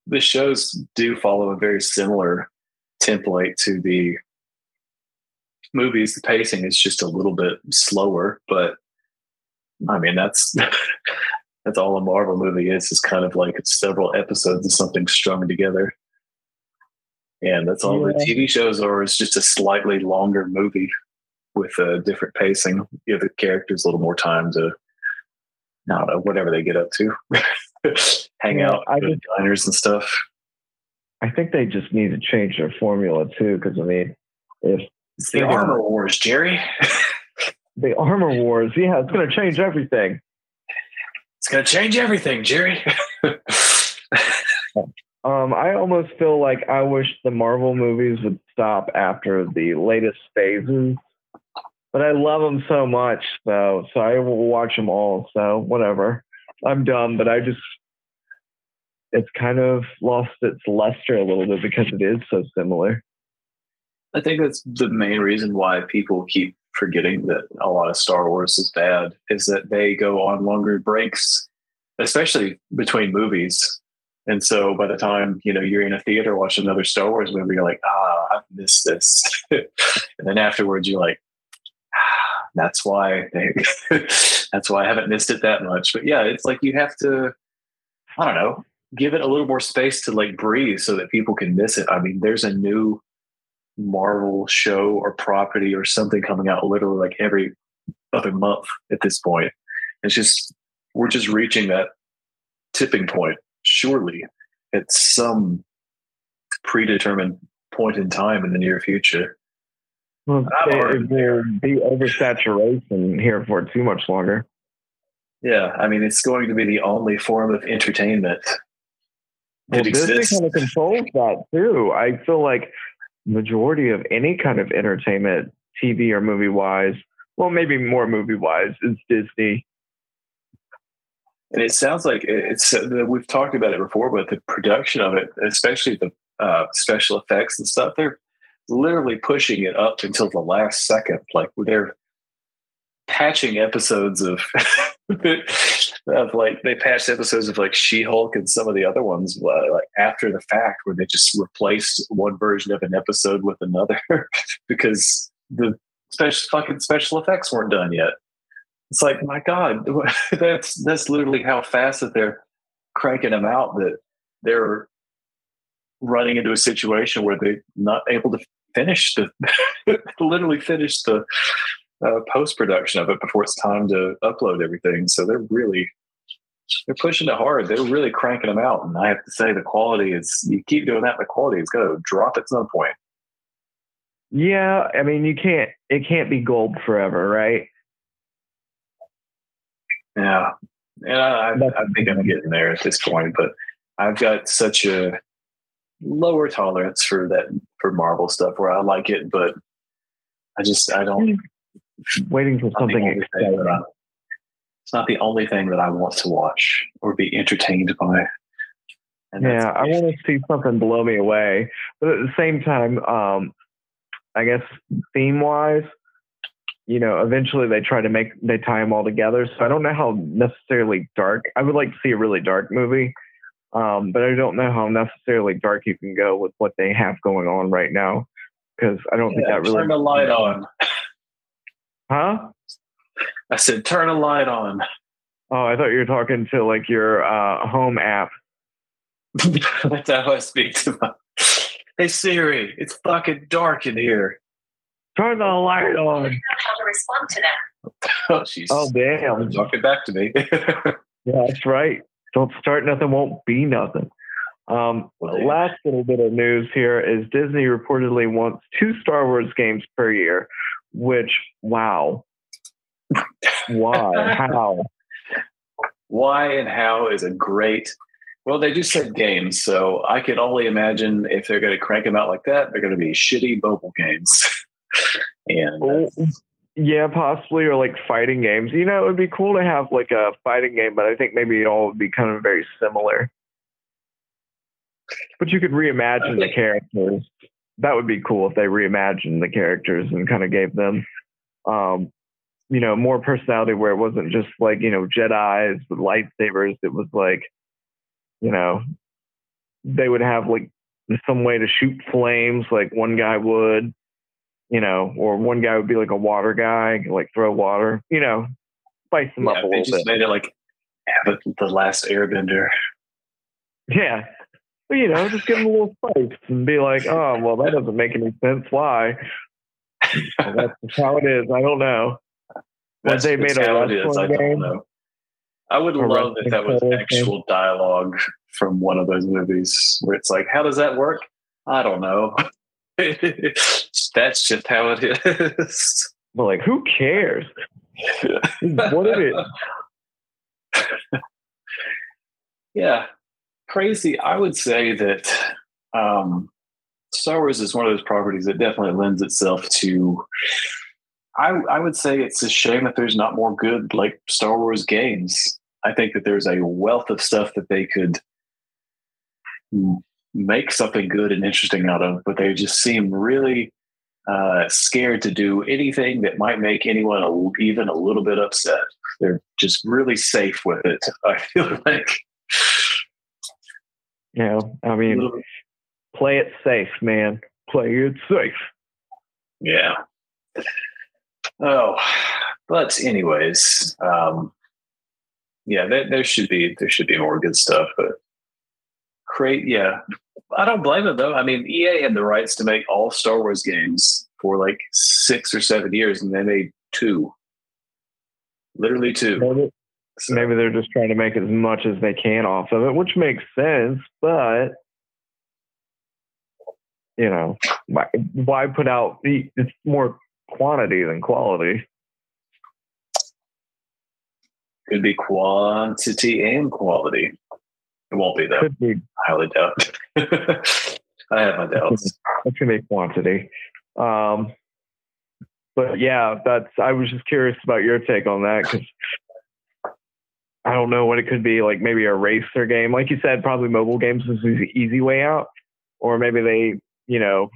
Speaker 1: The shows do follow a very similar template to the movies. The pacing is just a little bit slower, but I mean, that's <laughs> that's all a Marvel movie is. Is kind of like it's several episodes of something strung together, and that's all yeah. the TV shows are. It's just a slightly longer movie with a different pacing. Give the characters a little more time to, I don't know, whatever they get up to, <laughs> hang yeah, out, I just, diners and stuff.
Speaker 2: I think they just need to change their formula too, because I mean, if
Speaker 1: it's the Armor Wars, Jerry. <laughs>
Speaker 2: the Armor Wars, yeah, it's going to change everything.
Speaker 1: It's going to change everything, Jerry. <laughs>
Speaker 2: um, I almost feel like I wish the Marvel movies would stop after the latest phases, but I love them so much, so so I will watch them all. So whatever, I'm dumb, but I just it's kind of lost its luster a little bit because it is so similar.
Speaker 1: I think that's the main reason why people keep forgetting that a lot of Star Wars is bad is that they go on longer breaks, especially between movies. And so by the time, you know, you're in a theater watching another Star Wars movie, you're like, ah, I've missed this. <laughs> and then afterwards you're like, ah, that's why they, <laughs> that's why I haven't missed it that much. But yeah, it's like you have to, I don't know, give it a little more space to like breathe so that people can miss it. I mean, there's a new Marvel show or property or something coming out literally like every other month at this point. It's just we're just reaching that tipping point, surely, at some predetermined point in time in the near future.
Speaker 2: Well, will be oversaturation here for too much longer.
Speaker 1: Yeah, I mean, it's going to be the only form of entertainment.
Speaker 2: Well, Disney kind of controls that too. I feel like majority of any kind of entertainment, TV or movie wise, well, maybe more movie wise, is Disney.
Speaker 1: And it sounds like it's we've talked about it before, but the production of it, especially the uh, special effects and stuff, they're literally pushing it up until the last second. Like they're patching episodes of <laughs> of like they patched episodes of like She-Hulk and some of the other ones uh, like after the fact where they just replaced one version of an episode with another <laughs> because the special fucking special effects weren't done yet. it's like my God, <laughs> that's that's literally how fast that they're cranking them out. That they're running into a situation where they're not able to finish the literally finish the uh, post production of it before it's time to upload everything. So they're really they're pushing it hard. They're really cranking them out, and I have to say the quality is. You keep doing that, the quality is going to drop at some point.
Speaker 2: Yeah, I mean, you can't. It can't be gold forever, right?
Speaker 1: Yeah, and I, I think I'm getting there at this point, but I've got such a lower tolerance for that for Marvel stuff where I like it, but I just I don't.
Speaker 2: Waiting for something exciting.
Speaker 1: It's not the only thing that I want to watch or be entertained by.
Speaker 2: yeah, I want to see something blow me away, but at the same time, um, I guess theme wise, you know, eventually they try to make they tie them all together. So I don't know how necessarily dark. I would like to see a really dark movie, um, but I don't know how necessarily dark you can go with what they have going on right now because I don't
Speaker 1: yeah,
Speaker 2: think that really.
Speaker 1: Turn the light on. <laughs>
Speaker 2: Huh?
Speaker 1: I said, turn a light on.
Speaker 2: Oh, I thought you were talking to like your uh, home app. <laughs>
Speaker 1: That's how I speak to my. <laughs> Hey Siri, it's fucking dark in here.
Speaker 2: Turn the light on.
Speaker 4: How to respond to that. <laughs>
Speaker 1: Oh, she's
Speaker 2: Oh damn!
Speaker 1: talking back to me.
Speaker 2: Yeah, that's right. Don't start nothing, won't be nothing. Um,
Speaker 1: Well,
Speaker 2: last little bit of news here is Disney reportedly wants two Star Wars games per year, which wow, why, <laughs> how?
Speaker 1: Why and how is a great. Well, they just said games, so I can only imagine if they're going to crank them out like that, they're going to be shitty mobile games. <laughs> and
Speaker 2: uh,
Speaker 1: Oh,
Speaker 2: yeah, possibly or like fighting games. You know, it would be cool to have like a fighting game, but I think maybe it all would be kind of very similar. But you could reimagine the characters. That would be cool if they reimagined the characters and kind of gave them, um, you know, more personality where it wasn't just like you know Jedi's with lightsabers. It was like, you know, they would have like some way to shoot flames, like one guy would, you know, or one guy would be like a water guy, like throw water, you know, spice them
Speaker 1: yeah,
Speaker 2: up a
Speaker 1: they
Speaker 2: little
Speaker 1: just
Speaker 2: bit.
Speaker 1: made it like the last Airbender.
Speaker 2: Yeah. You know, just give them a little spice and be like, oh, well, that doesn't make any sense. Why? Well, that's how it is. I don't know.
Speaker 1: That's,
Speaker 2: they
Speaker 1: that's
Speaker 2: made a
Speaker 1: how it is. I don't know. I would love if that was actual dialogue from one of those movies where it's like, how does that work? I don't know. <laughs> That's just how it is.
Speaker 2: But like, who cares? What is it? <laughs>
Speaker 1: yeah, crazy. I would say that um, Star Wars is one of those properties that definitely lends itself to. I, I would say it's a shame that there's not more good like Star Wars games. I think that there's a wealth of stuff that they could make something good and interesting out of, but they just seem really uh, scared to do anything that might make anyone a, even a little bit upset. They're just really safe with it. I feel <laughs> like.
Speaker 2: You know, I
Speaker 1: a
Speaker 2: mean, play it safe, man. Play it safe.
Speaker 1: Yeah. Oh, but anyways, um, yeah, there, there should be there should be more good stuff, but great. Yeah, I don't blame them though. I mean, EA had the rights to make all Star Wars games for like six or seven years, and they made two, literally two.
Speaker 2: Maybe,
Speaker 1: So,
Speaker 2: maybe they're just trying to make as much as they can off of it, which makes sense. But you know, why, why put out? the- It's more quantity than quality.
Speaker 1: could be quantity and quality. It won't be though.
Speaker 2: Could be
Speaker 1: I highly doubt. <laughs> I have my doubts.
Speaker 2: That's gonna be quantity. Um, but yeah, that's. I was just curious about your take on that because I don't know what it could be. Like maybe a racer game, like you said, probably mobile games is the easy way out, or maybe they, you know,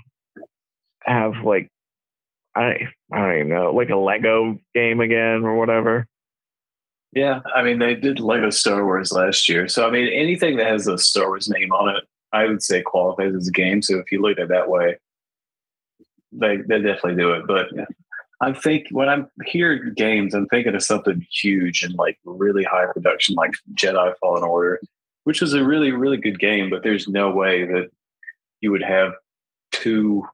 Speaker 2: have like I I don't even know, like a Lego game again or whatever.
Speaker 1: Yeah, I mean they did Lego Star Wars last year, so I mean anything that has a Star Wars name on it, I would say qualifies as a game. So if you look at it that way, they they definitely do it. But I'm think when I'm here games, I'm thinking of something huge and like really high production, like Jedi Fallen Order, which was a really really good game. But there's no way that you would have two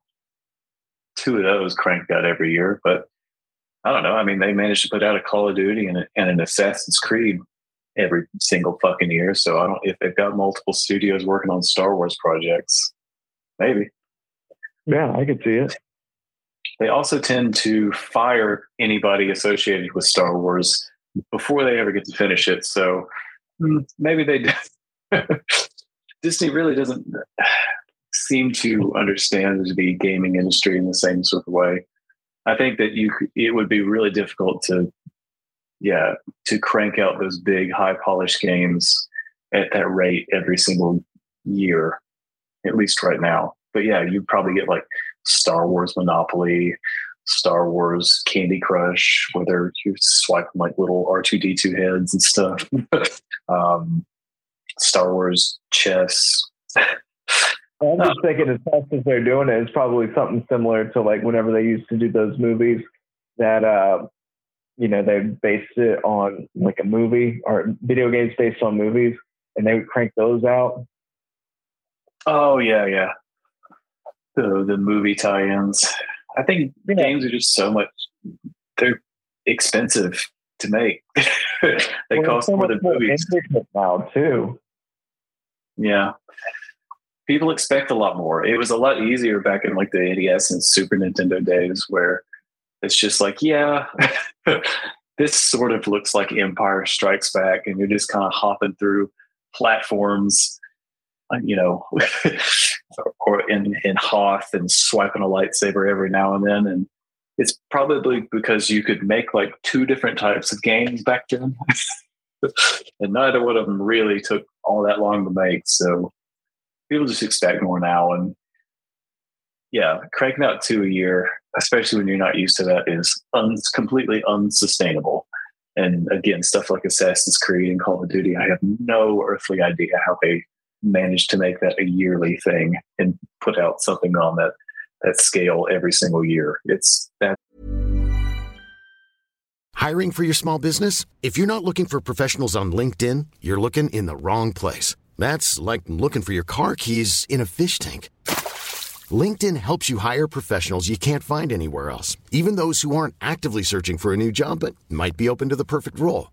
Speaker 1: two of those cranked out every year. But I don't know. I mean, they managed to put out a Call of Duty and, a, and an Assassin's Creed every single fucking year. So I don't if they've got multiple studios working on Star Wars projects, maybe.
Speaker 2: Yeah, I could see it.
Speaker 1: They also tend to fire anybody associated with Star Wars before they ever get to finish it. So hmm, maybe they <laughs> Disney really doesn't seem to understand the gaming industry in the same sort of way. I think that you it would be really difficult to yeah to crank out those big high polished games at that rate every single year at least right now but yeah you'd probably get like Star Wars Monopoly, Star Wars Candy Crush, where you swipe like little R2D2 heads and stuff. <laughs> um, Star Wars chess.
Speaker 2: I'm just thinking as fast as they're doing it, it's probably something similar to like whenever they used to do those movies that, uh, you know, they based it on like a movie or video games based on movies and they would crank those out.
Speaker 1: Oh, yeah, yeah the the movie tie-ins. I think yeah. games are just so much they're expensive to make. <laughs> they well, cost more than movies
Speaker 2: now too.
Speaker 1: Yeah. People expect a lot more. It was a lot easier back in like the NES and Super Nintendo days where it's just like, yeah, <laughs> this sort of looks like Empire Strikes Back, and you're just kind of hopping through platforms, Uh, you know, <laughs> or in in Hoth and swiping a lightsaber every now and then, and it's probably because you could make like two different types of games back then, <laughs> and neither one of them really took all that long to make. So people just expect more now, and yeah, cranking out two a year, especially when you're not used to that, is un- completely unsustainable. And again, stuff like Assassin's Creed and Call of Duty, I have no earthly idea how they managed to make that a yearly thing and put out something on that that scale every single year. It's that.
Speaker 5: Hiring for your small business? If you're not looking for professionals on LinkedIn, you're looking in the wrong place. That's like looking for your car keys in a fish tank. LinkedIn helps you hire professionals you can't find anywhere else, even those who aren't actively searching for a new job but might be open to the perfect role.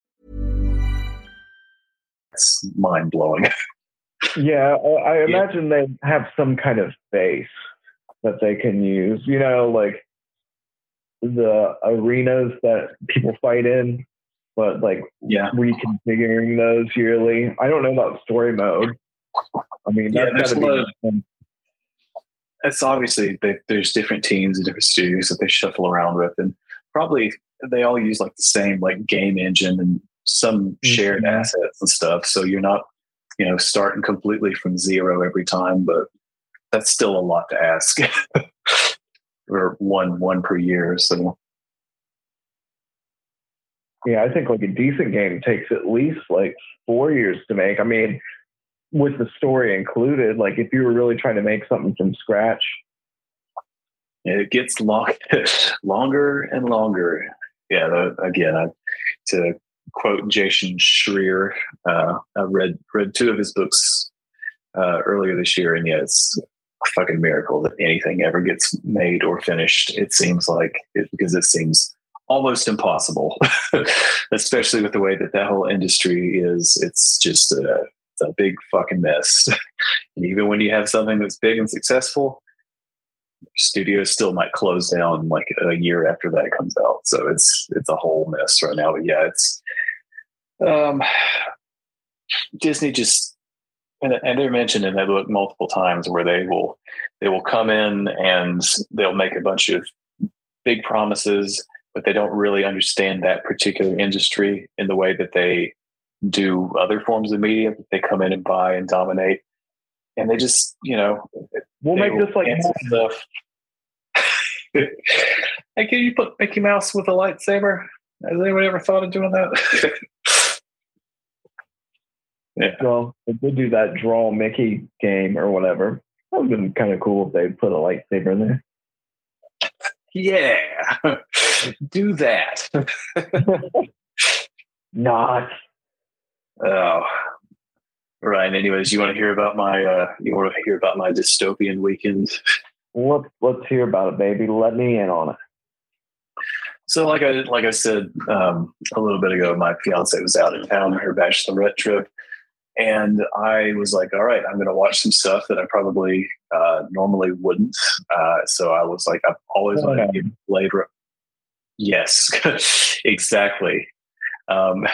Speaker 1: It's mind blowing. <laughs>
Speaker 2: yeah, I imagine yeah. they have some kind of base that they can use. You know, like the arenas that people fight in, but like
Speaker 1: yeah.
Speaker 2: reconfiguring those yearly. I don't know about story mode. I mean, yeah, that's gotta be.
Speaker 1: it's obviously they, there's different teams and different studios that they shuffle around with, and probably they all use like the same like game engine and some shared mm-hmm. assets and stuff. So you're not, you know, starting completely from zero every time, but that's still a lot to ask. <laughs> or one one per year. So
Speaker 2: yeah, I think like a decent game takes at least like four years to make. I mean, with the story included, like if you were really trying to make something from scratch,
Speaker 1: it gets long, <laughs> longer and longer. Yeah, again, I, to quote Jason Schreier, uh, I read read two of his books uh, earlier this year, and yeah, it's a fucking miracle that anything ever gets made or finished. It seems like it, because it seems almost impossible, <laughs> especially with the way that that whole industry is. It's just a, it's a big fucking mess. <laughs> and even when you have something that's big and successful, studios still might close down like a year after that comes out. So it's it's a whole mess right now. But yeah, it's um Disney just and, and they're mentioned in that book multiple times where they will they will come in and they'll make a bunch of big promises, but they don't really understand that particular industry in the way that they do other forms of media that they come in and buy and dominate. And they just, you know,
Speaker 2: we'll make this like
Speaker 1: stuff. <laughs> hey, can you put Mickey Mouse with a lightsaber? Has anyone ever thought of doing that? <laughs>
Speaker 2: yeah. Well, if they do that draw Mickey game or whatever, that would have been kind of cool if they put a lightsaber in there.
Speaker 1: Yeah, <laughs> do that. <laughs>
Speaker 2: Not.
Speaker 1: Oh, right. Anyways, you want to hear about my? Uh, you want to hear about my dystopian weekend?
Speaker 2: Let's let's hear about it, baby. Let me in on it.
Speaker 1: So, like I like I said um, a little bit ago, my fiance was out in town on her bachelorette trip, and I was like, "All right, I'm going to watch some stuff that I probably uh, normally wouldn't." Uh, so I was like, "I've always oh, wanted to give Blade." Runner. Yes, <laughs> exactly. Um,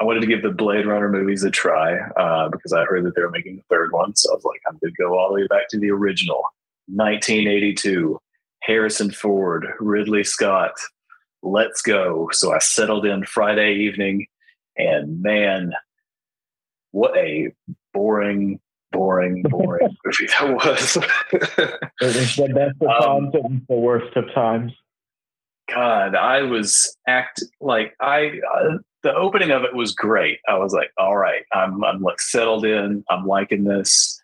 Speaker 1: I wanted to give the Blade Runner movies a try uh, because I heard that they were making the third one. So I was like, I'm going to go all the way back to the original 1982. Harrison Ford, Ridley Scott, let's go. So I settled in Friday evening, and man, what a boring, boring, <laughs> boring movie that was.
Speaker 2: it was the best of <laughs> um, times, was the worst of times.
Speaker 1: God, I was act like I. Uh, the opening of it was great. I was like, all right, I'm I'm like settled in. I'm liking this.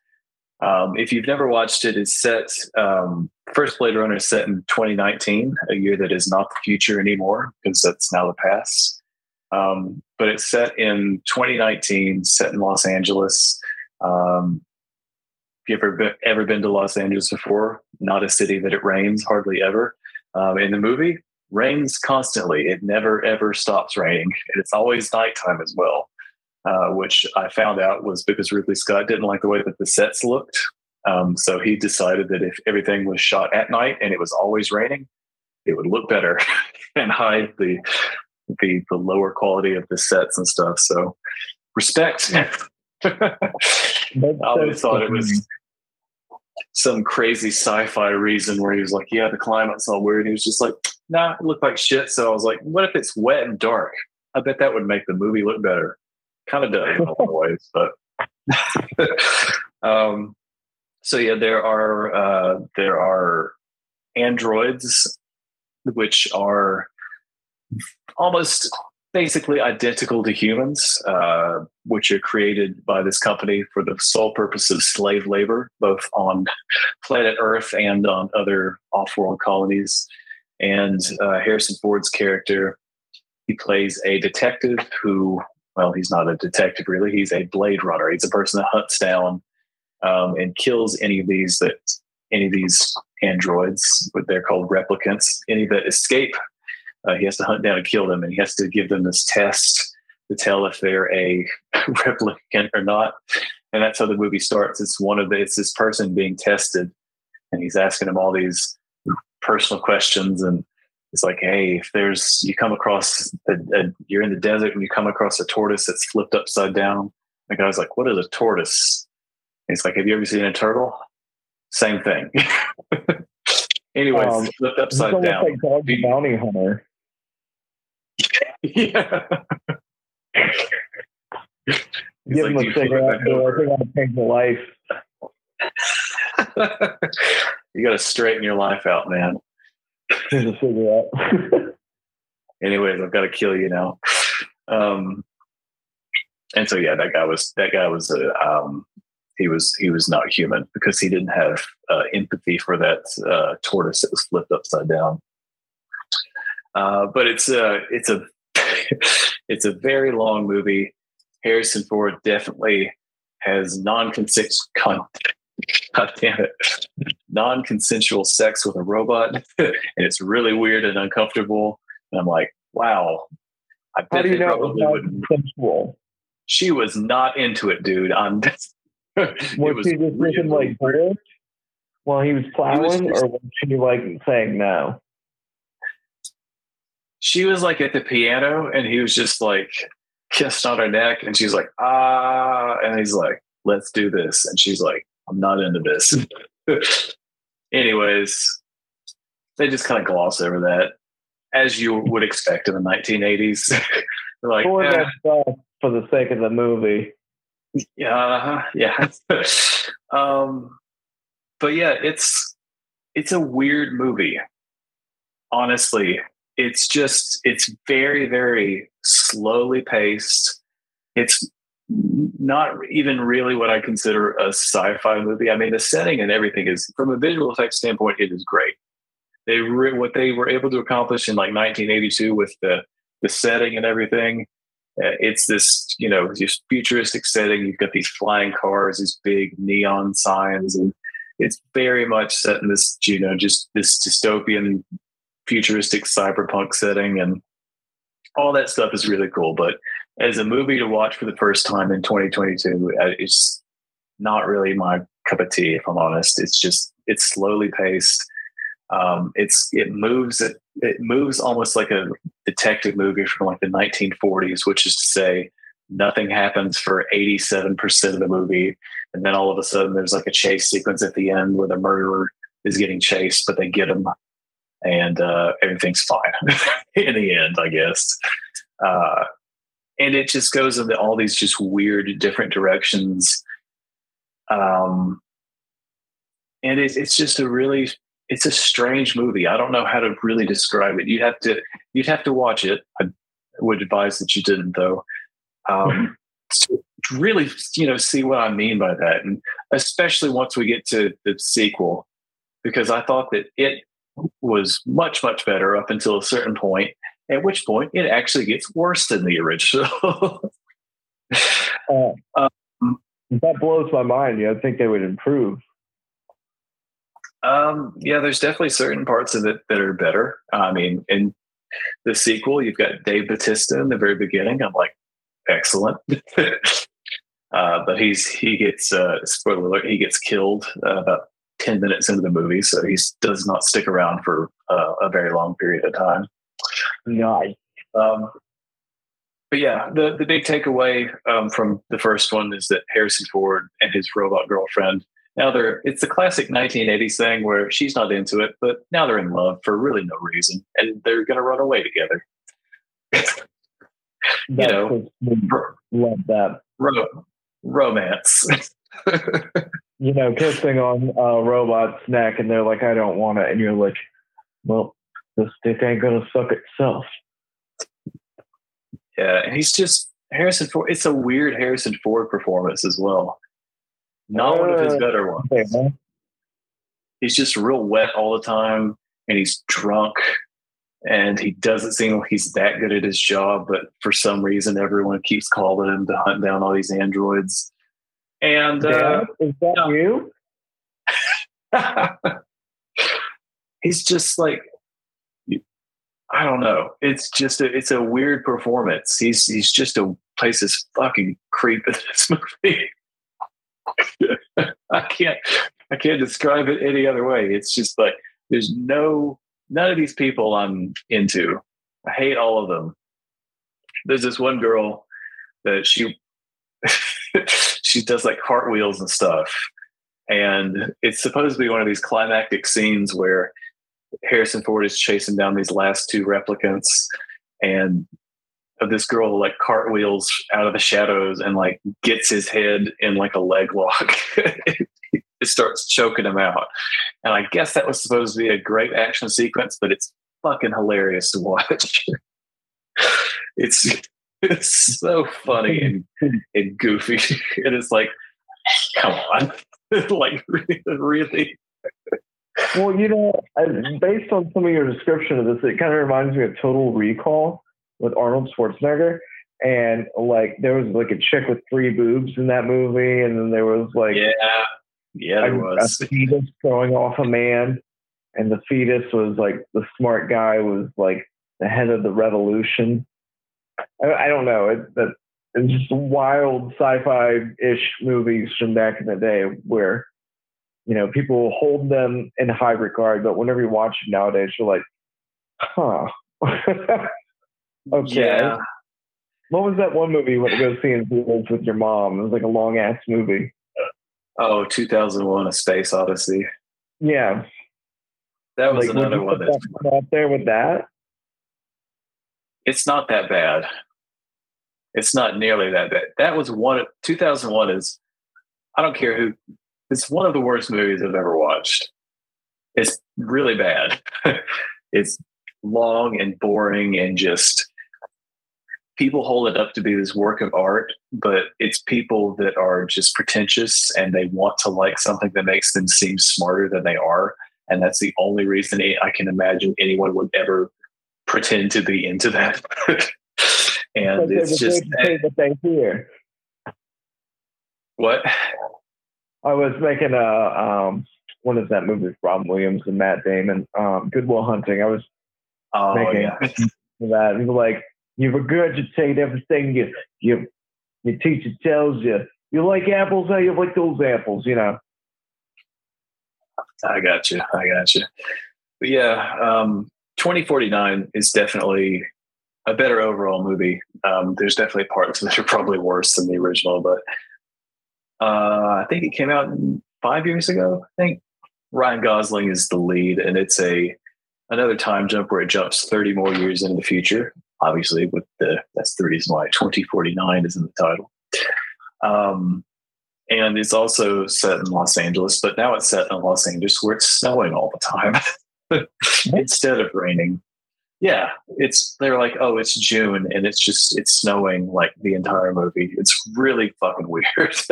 Speaker 1: Um, if you've never watched it, it's set. Um, first Blade Runner is set in 2019, a year that is not the future anymore because that's now the past. Um, but it's set in 2019, set in Los Angeles. Um, if you ever been, ever been to Los Angeles before? Not a city that it rains hardly ever. Um, in the movie, rains constantly. It never ever stops raining, and it's always nighttime as well. Uh, which I found out was because Ridley Scott didn't like the way that the sets looked. Um, so he decided that if everything was shot at night and it was always raining, it would look better <laughs> and hide the, the the lower quality of the sets and stuff. So respect. <laughs> I always thought it was some crazy sci-fi reason where he was like, "Yeah, the climate's all weird." And he was just like, "Nah, it looked like shit." So I was like, "What if it's wet and dark?" I bet that would make the movie look better. Kind of does in a lot of ways, but <laughs> um, so yeah, there are uh, there are androids which are almost basically identical to humans, uh, which are created by this company for the sole purpose of slave labor, both on planet Earth and on other off-world colonies. And uh, Harrison Ford's character, he plays a detective who, well, he's not a detective really. He's a blade runner. He's a person that hunts down um, and kills any of these that any of these androids, what they're called replicants, any that escape uh, he has to hunt down and kill them, and he has to give them this test to tell if they're a <laughs> replicant or not. And that's how the movie starts. It's one of the, it's this person being tested, and he's asking him all these personal questions. And it's like, hey, if there's you come across a, a, you're in the desert and you come across a tortoise that's flipped upside down. The guy's like, what is a tortoise? And it's like, have you ever seen a turtle? Same thing. <laughs> Anyways, um, flipped upside down. Like
Speaker 2: Dog Bounty Hunter
Speaker 1: yeah. <laughs>
Speaker 2: Give like, him a cigarette. I want to change my life. <laughs>
Speaker 1: you got to straighten your life out, man.
Speaker 2: A cigarette. <laughs>
Speaker 1: Anyways, I've got to kill you now. Um, and so yeah, that guy was that guy was a um, he was he was not human because he didn't have uh, empathy for that uh, tortoise that was flipped upside down. Uh, but it's a it's a <laughs> it's a very long movie. Harrison Ford definitely has non-consensual God damn it, non-consensual sex with a robot, and it's really weird and uncomfortable. And I'm like, wow, I bet
Speaker 2: How do you know probably wouldn't. Consensual?
Speaker 1: She was not into it, dude. I'm. <laughs>
Speaker 2: was she just really, like While he was plowing, or was she like saying no?
Speaker 1: She was like at the piano, and he was just like kissed on her neck, and she's like, ah, and he's like, let's do this, and she's like, I'm not into this. <laughs> Anyways, they just kind of gloss over that, as you would expect in the 1980s. <laughs> Like,
Speaker 2: For,
Speaker 1: "Eh,
Speaker 2: that for the sake of the movie.
Speaker 1: yeah, yeah. <laughs> um, but yeah, it's it's a weird movie. Honestly, it's just it's very very slowly paced. It's not even really what I consider a sci-fi movie. I mean, the setting and everything is, from a visual effects standpoint, it is great. They re- what they were able to accomplish in like 1982 with the the setting and everything. Uh, it's this, you know, this futuristic setting. You've got these flying cars, these big neon signs, and it's very much set in this, you know, just this dystopian, futuristic cyberpunk setting, and all that stuff is really cool. But as a movie to watch for the first time in 2022, uh, it's not really my cup of tea. If I'm honest, it's just it's slowly paced. Um, it's it moves it it moves almost like a detective movie from like the 1940s, which is to say nothing happens for 87% of the movie, and then all of a sudden there's like a chase sequence at the end where the murderer is getting chased, but they get him, and uh, everything's fine <laughs> in the end, I guess. Uh, and it just goes into all these just weird different directions. Um and it, it's just a really it's a strange movie. I don't know how to really describe it. You'd have to you'd have to watch it. I would advise that you didn't though. Um <laughs> to really you know see what i mean by that and especially once we get to the sequel because i thought that it was much much better up until a certain point at which point it actually gets worse than the original. <laughs>
Speaker 2: Uh,
Speaker 1: um,
Speaker 2: that blows my mind. You know, I think they would improve.
Speaker 1: um, yeah, there's definitely certain parts of it that are better. I mean, in the sequel, you've got Dave Batista in the very beginning. I'm like, excellent. <laughs> uh, but he's he gets uh, spoiler alert, he gets killed uh, about ten minutes into the movie, so he does not stick around for uh, a very long period of time.
Speaker 2: Nice.
Speaker 1: Um, but yeah, the, the big takeaway um, from the first one is that Harrison Ford and his robot girlfriend now they're it's the classic 1980s thing where she's not into it, but now they're in love for really no reason, and they're going to run away together. <laughs> you know,
Speaker 2: love that.
Speaker 1: ro- romance. <laughs>
Speaker 2: You know, kissing on a robot's neck, and they're like, "I don't want it," and you're like, "Well, this dick ain't gonna suck itself."
Speaker 1: yeah, and he's just Harrison Ford. It's a weird Harrison Ford performance as well. Not one of his
Speaker 2: Uh,
Speaker 1: better ones.
Speaker 2: Okay,
Speaker 1: he's just real wet all the time and he's drunk and he doesn't seem like he's that good at his job but for some reason everyone keeps calling him to hunt down all these androids and uh,
Speaker 2: is that
Speaker 1: no.
Speaker 2: you? <laughs>
Speaker 1: he's just like i don't know. It's just a, it's a weird performance. He's he's just a plays this fucking creep in this movie. <laughs> I can't i can't describe it any other way. It's just like there's no none of these people i'm into. I hate all of them. There's this one girl that she <laughs> she does like cartwheels and stuff and it's supposed to be one of these climactic scenes where Harrison Ford is chasing down these last two replicants, and this girl like cartwheels out of the shadows and like gets his head in like a leg lock. <laughs> it starts choking him out, and I guess that was supposed to be a great action sequence, but it's fucking hilarious to watch. <laughs> it's it's so funny and, and goofy. <laughs> And It is like, come on, <laughs> like really, really.
Speaker 2: Well, you know, based on some of your description of this, it kind of reminds me of Total Recall with Arnold Schwarzenegger. And like, there was like a chick with three boobs in that movie, and then there was like
Speaker 1: Yeah, yeah, there
Speaker 2: a,
Speaker 1: was.
Speaker 2: a fetus throwing off a man, and the fetus was like the smart guy was like the head of the revolution. I, I don't know. It, that it's just wild sci-fi ish movies from back in the day where you know, people hold them in high regard, but whenever you watch it nowadays, you're like, huh. <laughs> okay.
Speaker 1: Yeah.
Speaker 2: What was that one movie you went to go see in theaters with your mom? It was like a long ass movie.
Speaker 1: Oh, 2001: A Space Odyssey.
Speaker 2: Yeah.
Speaker 1: That was
Speaker 2: Like, would
Speaker 1: another
Speaker 2: you
Speaker 1: one that's
Speaker 2: that up there with that.
Speaker 1: It's not that bad. It's not nearly that bad. That was one. 2001 is. I don't care who. It's one of the worst movies I've ever watched. It's really bad. <laughs> it's long and boring and just people hold it up to be this work of art, but it's people that are just pretentious and they want to like something that makes them seem smarter than they are. And that's the only reason I can imagine anyone would ever pretend to be into that. <laughs> and
Speaker 2: But
Speaker 1: it's just
Speaker 2: afraid to say what they hear.
Speaker 1: what?
Speaker 2: I was making a um, what is that movie with Robin Williams and Matt Damon? Um, Good Will Hunting. I was
Speaker 1: Oh
Speaker 2: making
Speaker 1: yeah. <laughs>
Speaker 2: that. People like you regurgitate everything you you your teacher tells you. You like apples? How you like those apples? You know.
Speaker 1: I got you. I got you. But yeah, um, 2049 is definitely a better overall movie. Um, there's definitely parts that are probably worse than the original, but uh, I think it came out five years ago. I think Ryan Gosling is the lead, and it's a another time jump where it jumps 30 more years into the future. Obviously, with the that's the reason why 2049 is in the title. Um, and it's also set in Los Angeles, but now it's set in Los Angeles where it's snowing all the time <laughs> instead of raining. Yeah, it's they're like, oh, it's June and it's just it's snowing like the entire movie. It's really fucking weird, <laughs>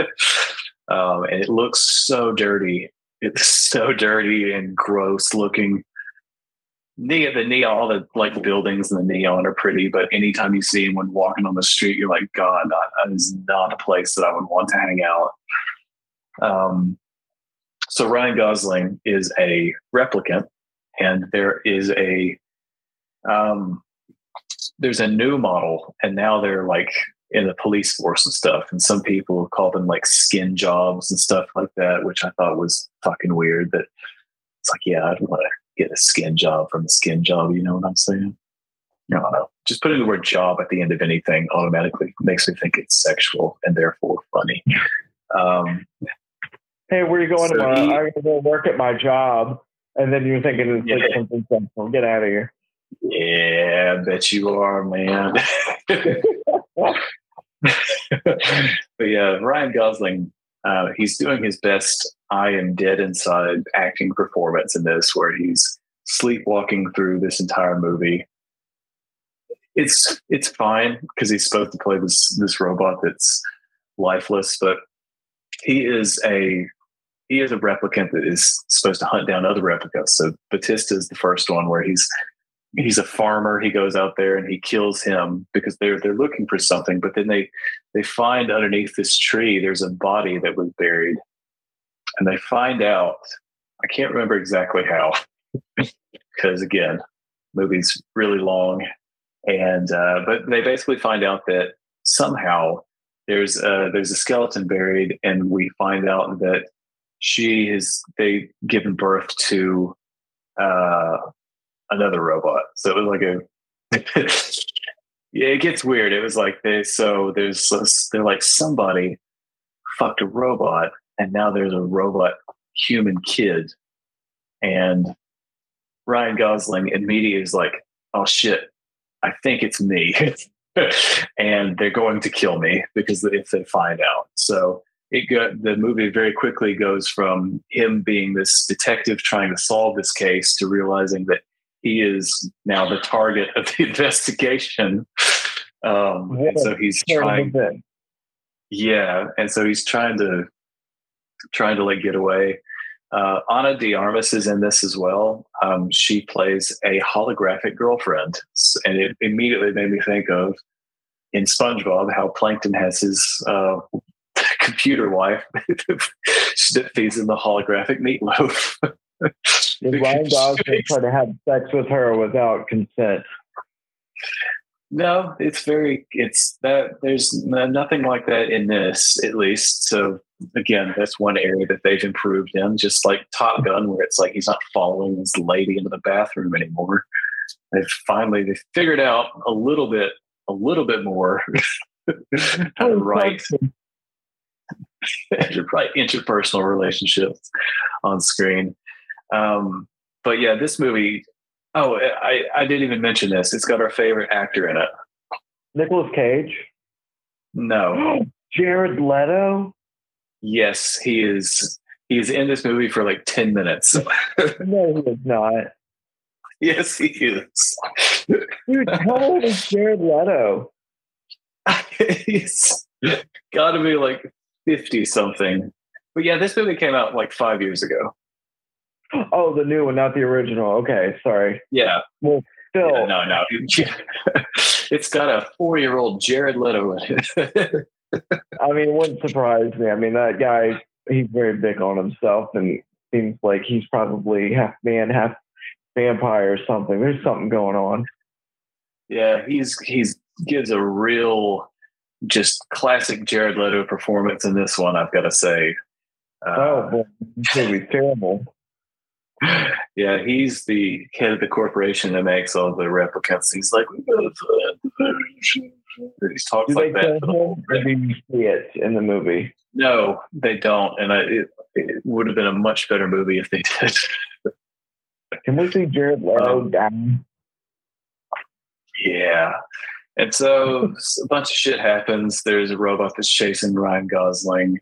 Speaker 1: um, and it looks so dirty. It's so dirty and gross looking. Ne- the neon, all the like buildings and the neon are pretty, but anytime you see anyone walking on the street, you're like, God, that is not a place that I would want to hang out. Um, so Ryan Gosling is a replicant, and there is a um, there's a new model, and now they're like in the police force and stuff. And some people call them like skin jobs and stuff like that, which I thought was fucking weird. That it's like, yeah, I'd want to get a skin job from a skin job. You know what I'm saying? I don't know. Just putting the word job at the end of anything automatically makes me think it's sexual and therefore funny. Um,
Speaker 2: Hey, where you going
Speaker 1: So
Speaker 2: tomorrow?
Speaker 1: he-
Speaker 2: I'm gonna go work at my job, and then you're thinking it's like something sexual. Get out of here.
Speaker 1: yeah, I bet you are, man. <laughs> but yeah, Ryan Gosling, uh, he's doing his best I am dead inside acting performance in this, where he's sleepwalking through this entire movie. It's it's fine because he's supposed to play this this robot that's lifeless, but he is a he is a replicant that is supposed to hunt down other replicas. So Batista is the first one where he's he's a farmer. He goes out there and he kills him because they're they're looking for something. But then they they find underneath this tree there's a body that was buried, and they find out. I can't remember exactly how, <laughs> because again, movie's really long, and uh, but they basically find out that somehow there's a, there's a skeleton buried, and we find out that she has they given birth to uh, another robot. So it was like a yeah, <laughs> it gets weird. It was like they so there's this- they're like somebody fucked a robot, and now there's a robot human kid, and Ryan Gosling immediately is like, oh shit, I think it's me. <laughs> and they're going to kill me because if they find out. So it got the movie very quickly goes from him being this detective trying to solve this case to realizing that he is now the target of the <laughs> investigation. Um, and so he's trying, yeah, and so he's trying to trying to like get away. Uh, Ana de Armas is in this as well. Um, she plays a holographic girlfriend, and it immediately made me think of in SpongeBob how Plankton has his uh, computer wife that feeds him the holographic meatloaf.
Speaker 2: Did <laughs> Ryan Gosling try to have sex with her without consent?
Speaker 1: No, it's very it's that there's nothing like that in this at least. So again, that's one area that they've improved in. Just like Top Gun, where it's like he's not following this lady into the bathroom anymore. They've finally they figured out a little bit, a little bit more <laughs> how to write <laughs> interpersonal relationships on screen. Um, but yeah, this movie. Oh, I, I didn't even mention this. It's got our favorite actor in it.
Speaker 2: Nicolas Cage.
Speaker 1: No. <gasps>
Speaker 2: Jared Leto.
Speaker 1: Yes, he is. He's in this movie for like ten minutes. <laughs>
Speaker 2: no, he is not.
Speaker 1: Yes, he is.
Speaker 2: Dude, how old is Jared Leto? <laughs>
Speaker 1: He's got to be like fifty something. But yeah, this movie came out like five years ago.
Speaker 2: Oh, the new one, not the original. Okay, sorry.
Speaker 1: Yeah.
Speaker 2: Well, still,
Speaker 1: yeah, no, no. <laughs> it's got a four-year-old Jared Leto in it.
Speaker 2: I mean, it wouldn't surprise me. I mean, that guy, he's very big on himself and seems like he's probably half man, half vampire or something. There's something going on.
Speaker 1: Yeah, he's he's gives a real just classic Jared Leto performance in this one, I've got to say.
Speaker 2: Uh, oh, boy. this movie's terrible.
Speaker 1: Yeah, he's the head of the corporation that makes all the replicants. He's like, we got He talks
Speaker 2: Do
Speaker 1: like that.
Speaker 2: do you see it in the movie?
Speaker 1: No, they don't, and I, it, it would have been a much better movie if they did.
Speaker 2: Can we see Jared Leto
Speaker 1: Um,
Speaker 2: down?
Speaker 1: Yeah. And so a bunch of shit happens. There's a robot that's chasing Ryan Gosling.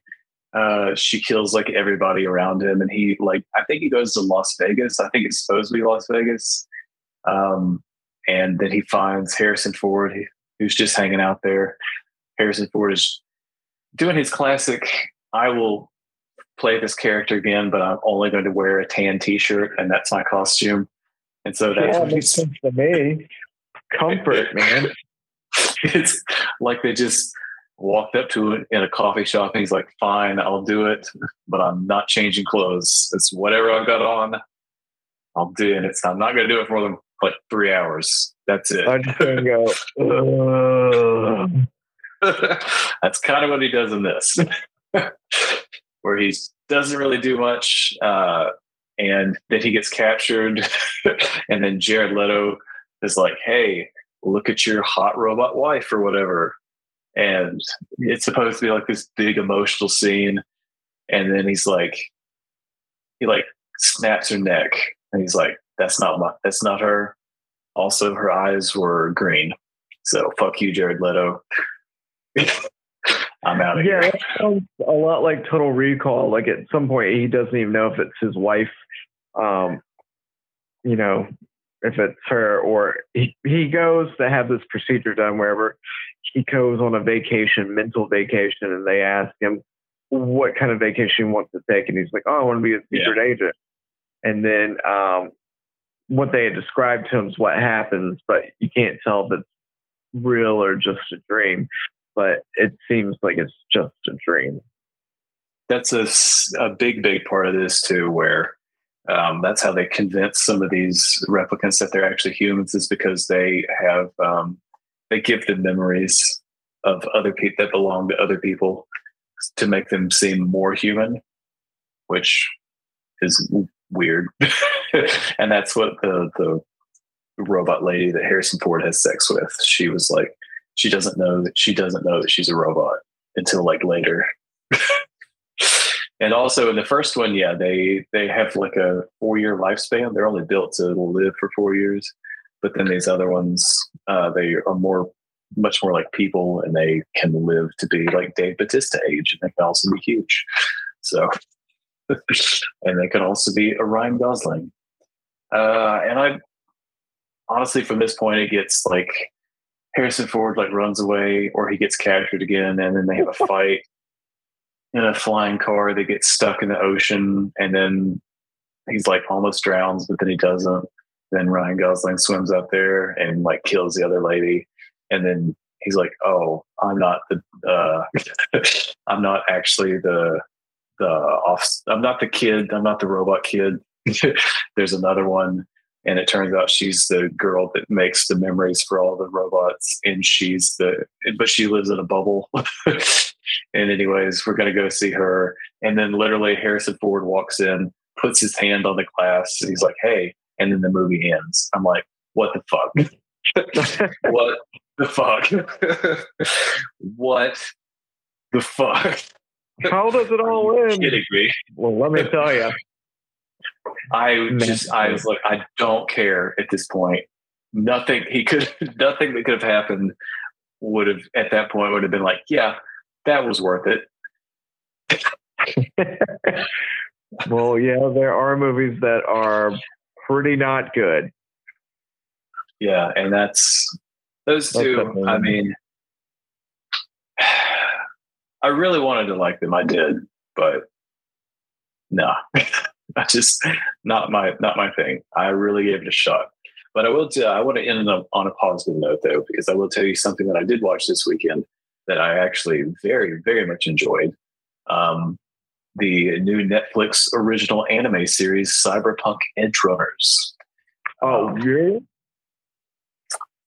Speaker 1: Uh, she kills like everybody around him, and he like I think he goes to Las Vegas. I think it's supposed to be Las Vegas. Um, and then he finds Harrison Ford, who's just hanging out there. Harrison Ford is doing his classic. I will play this character again, but I'm only going to wear a tan T-shirt, and that's my costume. And so that's
Speaker 2: Yeah,
Speaker 1: what
Speaker 2: makes sense to me. <laughs> Comfort, man.
Speaker 1: It's like they just walked up to it in a coffee shop and he's like, fine, I'll do it, but I'm not changing clothes. It's whatever I've got on. I'll do it. It's I'm not gonna do it for more than like three hours. That's it.
Speaker 2: I'm just go. <laughs>
Speaker 1: That's kind of what he does in this, <laughs> where he doesn't really do much, uh, and then he gets captured, <laughs> and then Jared Leto is like, "Hey, look at your hot robot wife or whatever," and it's supposed to be like this big emotional scene, and then he's like, he like snaps her neck, and he's like, "That's not my, that's not her." Also, her eyes were green. So fuck you, Jared Leto. <laughs> I'm out of
Speaker 2: Yeah,
Speaker 1: here.
Speaker 2: that sounds a lot like Total Recall. Like at some point, he doesn't even know if it's his wife, um, you know, if it's her or he, he goes to have this procedure done wherever he goes on a vacation, mental vacation, and they ask him what kind of vacation he wants to take, and he's like, "Oh, I want to be a secret agent." And then um, what they had described to him is what happens, but you can't tell if it's real or just a dream. But it seems like it's just a dream.
Speaker 1: That's a, a big, big part of this too, where um, that's how they convince some of these replicants that they're actually humans is because they have um, they give them memories of other people that belong to other people to make them seem more human, which is weird. <laughs> and that's what the the robot lady that Harrison Ford has sex with. She was like, she doesn't know that she doesn't know that she's a robot until like later. <laughs> and also in the first one, yeah, they they have like a four year lifespan. They're only built to live for four years. But then these other ones, uh, they are more much more like people and they can live to be like Dave Bautista age and they can also be huge. So <laughs> and they can also be a Ryan Gosling. Uh, and I honestly, from this point, it gets like Harrison Ford like runs away or he gets captured again, and then they have a fight in a flying car. They get stuck in the ocean, and then he's like almost drowns, but then he doesn't. Then Ryan Gosling swims up there and like kills the other lady, and then he's like, "Oh, I'm not the, uh, <laughs> I'm not actually the the off. I'm not the kid. I'm not the robot kid. <laughs> There's another one." And it turns out she's the girl that makes the memories for all the robots. And she's the but she lives in a bubble. <laughs> And anyways we're going to go see her. And then literally harrison ford walks in puts his hand on the glass and he's like hey and then the movie ends. I'm like what the fuck? <laughs> What the fuck? What the fuck?
Speaker 2: How does it all end?
Speaker 1: kidding me?
Speaker 2: Well, let me tell you.
Speaker 1: I just, I was like, I don't care at this point. Nothing he could, <laughs> nothing that could have happened would have at that point would have been like, yeah, that was worth it. <laughs>
Speaker 2: well, yeah, there are movies that are pretty not good.
Speaker 1: Yeah, and that's those
Speaker 2: That's
Speaker 1: two.
Speaker 2: definitely-
Speaker 1: I mean, <sighs> I really wanted to like them. I did, but no, <laughs> <laughs> I just not my not my thing. I really gave it a shot. But I will tell. I want to end up on a positive note though, because I will tell you something that I did watch this weekend that I actually very very much enjoyed. Um, the new Netflix original anime series Cyberpunk Edgerunners.
Speaker 2: Oh, yeah.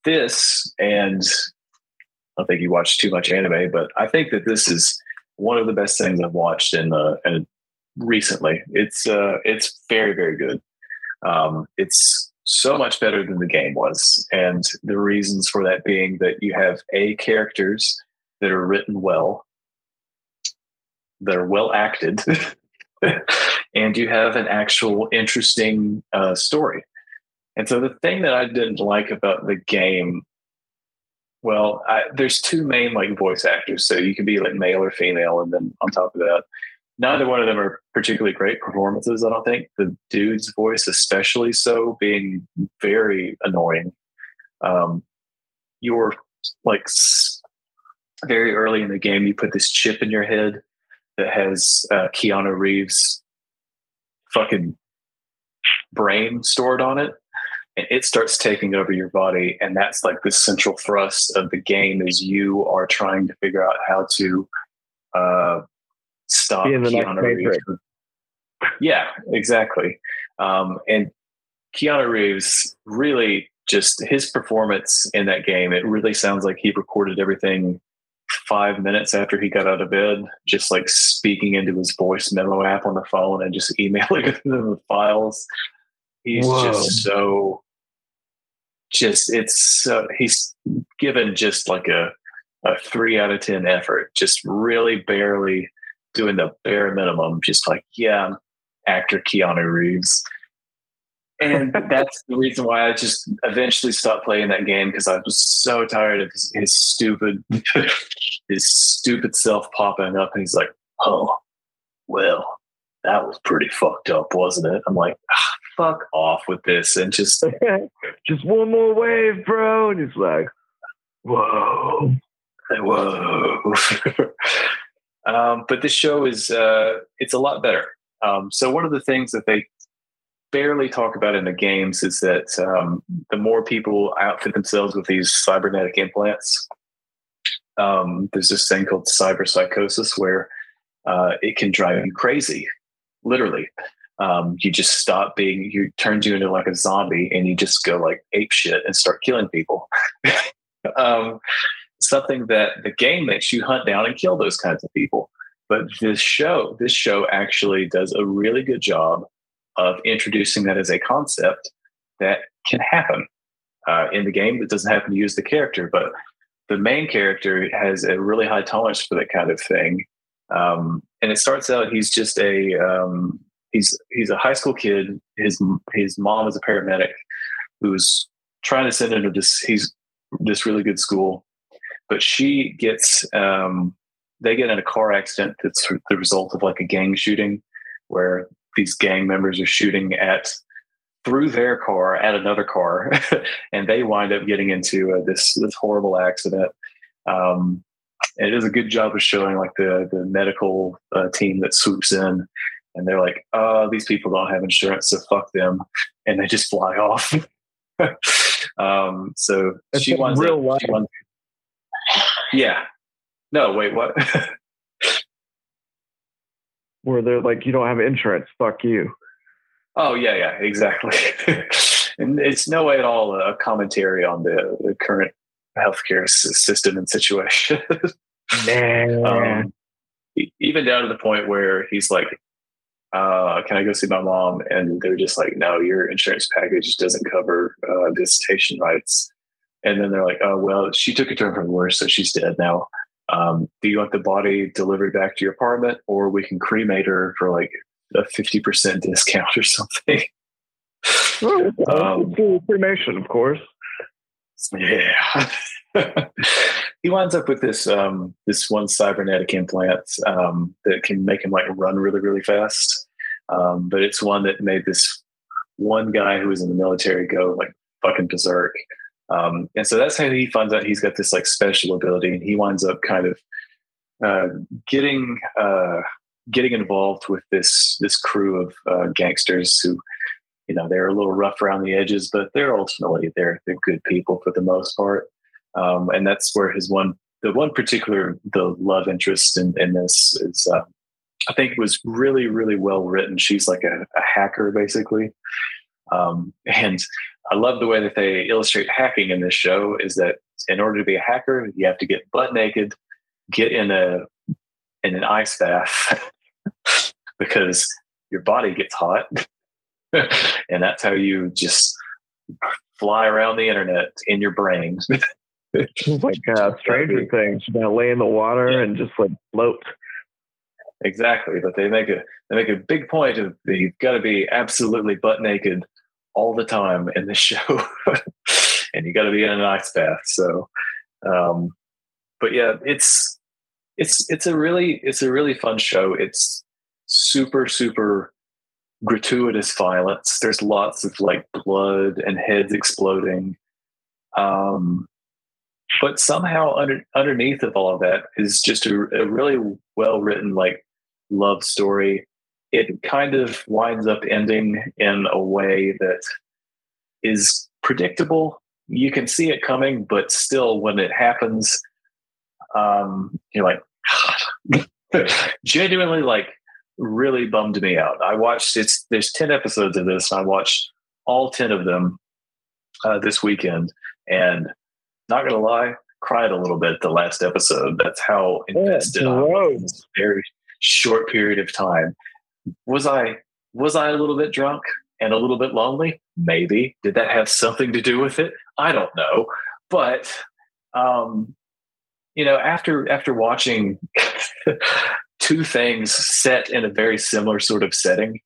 Speaker 1: this and I don't think you watch too much anime, but I think that this is one of the best things I've watched in uh, in recently. It's uh, it's very very good. Um, it's so much better than the game was, and the reasons for that being that you have a characters that are written well, that are well acted, <laughs> and you have an actual interesting uh, story. And so the thing that I didn't like about the game, well, I, there's two main like voice actors, so you can be like male or female, and then on top of that, neither one of them are particularly great performances. I don't think the dude's voice, especially so, being very annoying. Um, you're like very early in the game, you put this chip in your head that has uh, Keanu Reeves' fucking brain stored on it and it starts taking over your body and that's like the central thrust of the game is you are trying to figure out how to uh stop
Speaker 2: the
Speaker 1: Keanu Reeves. <laughs> Yeah exactly um and Keanu Reeves really just his performance in that game it really sounds like he recorded everything five minutes after he got out of bed just like speaking into his voice memo app on the phone and just <laughs> emailing them the files he's
Speaker 2: Whoa.
Speaker 1: just so just it's so he's given just like a a three out of ten effort just really barely doing the bare minimum just like yeah I'm actor keanu reeves and <laughs> that's the reason why i just eventually stopped playing that game because i was so tired of his, his stupid <laughs> his stupid self popping up and he's like oh well that was pretty fucked up wasn't it i'm like ah, fuck off with this and just <laughs>
Speaker 2: Just one more wave, bro. And he's like, whoa.
Speaker 1: whoa um, but this show is uh, it's a lot better. Um, so one of the things that they barely talk about in the games is that um, the more people outfit themselves with these cybernetic implants um, there's this thing called cyber psychosis where uh, it can drive you crazy literally. Um, you just stop being you turns you into like a zombie and you just go like ape shit and start killing people. <laughs> Um, something that the game makes you hunt down and kill those kinds of people. But this show, this show actually does a really good job of introducing that as a concept that can happen uh, in the game. It doesn't happen to use the character, but the main character has a really high tolerance for that kind of thing. Um, and it starts out he's just a um, he's he's a high school kid. His his mom is a paramedic who's trying to send him to this he's this really good school, but she gets um, they get in a car accident that's the result of like a gang shooting where these gang members are shooting at through their car at another car <laughs> and they wind up getting into uh, this this horrible accident um, and it does a good job of showing like the the medical uh, team that swoops in and they're like oh these people don't have insurance so fuck them and they just fly <laughs> off <laughs> um, so
Speaker 2: It's
Speaker 1: she winds
Speaker 2: real
Speaker 1: up,
Speaker 2: life.
Speaker 1: she winds, yeah no wait what <laughs>
Speaker 2: Where they're like, you don't have insurance. Fuck you.
Speaker 1: Oh yeah, yeah, exactly. <laughs> and it's no way at all a commentary on the, the current healthcare system and situation. <laughs> um, even down to the point where he's like, uh, "Can I go see my mom?" And they're just like, "No, your insurance package doesn't cover uh, visitation rights." And then they're like, "Oh well, she took a turn for the worse, so she's dead now." Um, do you want the body delivered back to your apartment, or we can cremate her for like a fifty percent discount or something? <laughs>
Speaker 2: um, cremation, of course.
Speaker 1: Yeah. <laughs> he winds up with this um, this one cybernetic implant um, that can make him like run really really fast. Um, but it's one that made this one guy who was in the military go like fucking berserk. Um, and so that's how he finds out he's got this like special ability, and he winds up kind of uh, getting uh, getting involved with this this crew of uh, gangsters who you know they're a little rough around the edges, but they're ultimately they're they're good people for the most part. Um, and that's where his one the one particular the love interest in, in this is uh, I think was really really well written. She's like a, a hacker basically, um, <laughs> and I love the way that they illustrate hacking in this show. Is that in order to be a hacker, you have to get butt naked, get in a in an ice bath <laughs> because your body gets hot <laughs> and that's how you just fly around the internet in your brain.
Speaker 2: like uh, Stranger Things, you gotta lay in the water yeah. and just like float.
Speaker 1: Exactly, but they make a they make a big point of you've got to be absolutely butt naked all the time in this <laughs> show, and you got to be in an ice bath. So, um, but yeah, it's it's it's a really it's a really fun show. It's super super gratuitous violence. There's lots of like blood and heads exploding. Um, but somehow under, underneath of all of that is just a, a really well written like love story. It kind of winds up ending in a way that is predictable. You can see it coming, but still, when it happens, um, you're like, <laughs> genuinely like really bummed me out. I watched it's there's 10 episodes of this. I watched all 10 of them uh, this weekend and not gonna lie, cried a little bit the last episode. That's how invested I was in this very short period of time. Was I was I a little bit drunk and a little bit lonely? Maybe. Did that have something to do with it? I don't know. But um, you know, after after watching <laughs> two things set in a very similar sort of setting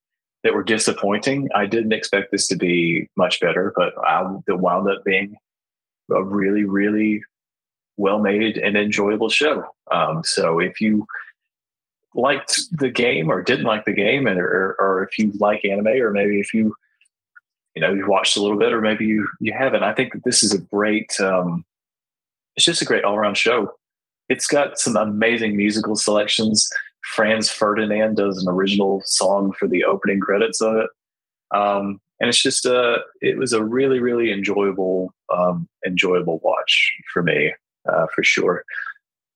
Speaker 1: that were disappointing. I didn't expect this to be much better, but I, it wound up being a really, really well made and enjoyable show. Um, so if you liked the game or didn't like the game, and or, or if you like anime, or maybe if you you know you've watched a little bit, or maybe you you haven't, I think that this is a great. Um, it's just a great all around show. It's got some amazing musical selections. Franz Ferdinand does an original song for the opening credits of it. Um, and it's just a, it was a really, really enjoyable, um, enjoyable watch for me, uh, for sure.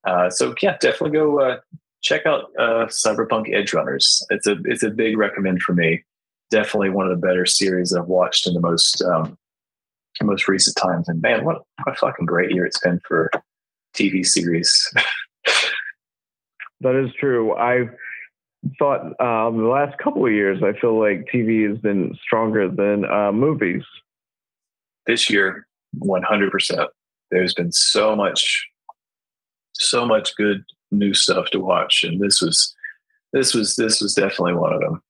Speaker 1: Uh, so yeah, definitely go uh, check out uh, Cyberpunk Edgerunners. It's a it's a big recommend for me. Definitely one of the better series I've watched in the most um, most recent times. And man, what, a fucking great year it's been for TV series.
Speaker 2: that is true. I've thought um, the last couple of years, I feel like TV has been stronger than uh, movies.
Speaker 1: This year, one hundred percent. There's been so much, so much good new stuff to watch, and this was, this was, this was definitely one of them.